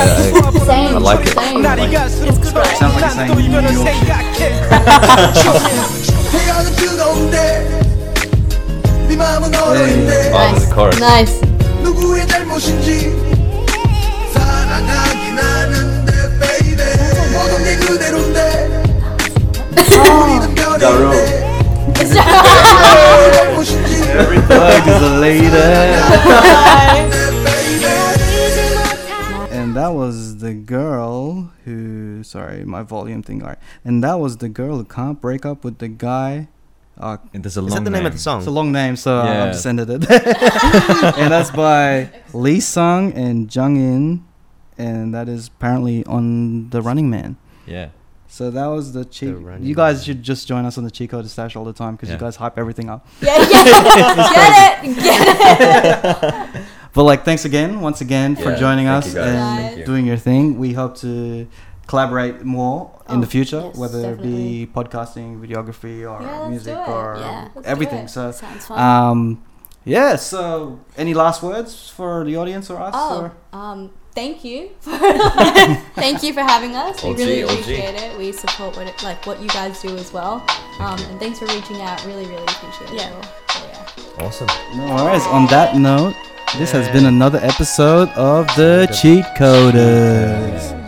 I, I like it. 날이 갈수록 Sounds like he's 난또 saying 이별을 New York. 생각해 해가는 뜨거운데 네 마음은 얼어있네 Oh, there's a chorus. Nice. 누구의 잘못인지 사랑하긴 하는데 baby 모든 게 그대로인데 Oh. Every is a lady. and that was the girl who. Sorry, my volume thing. Alright. And that was the girl who can't break up with the guy. Uh, and a long is that the name. name. of the song? It's a long name, so yeah. I've just ended it. and that's by Leessang and Jung In, and that is apparently on The Running Man. Yeah. So that was the cheat. You guys Man. should just join us on the Cheat Code Stash all the time because Yeah. you guys hype everything up. Yeah, yeah. Get it. Get it. But like, thanks again, once again, for joining us you and you. doing your thing. We hope to collaborate more in the Oh, future, yes, whether it be podcasting, videography, or Yeah, music, or Yeah. Let's everything. it. So, Sounds fun. um, yeah. So, any last words for the audience or us? Oh, Or? um, thank you. For thank you for having us. We OG, really OG. appreciate it. We support what it, like what you guys do as well. Um, and thanks for reaching out. Really, really appreciate it. Yeah. all. So, yeah. Awesome. No worries. On that note, this has been another episode of the Cheat Coders.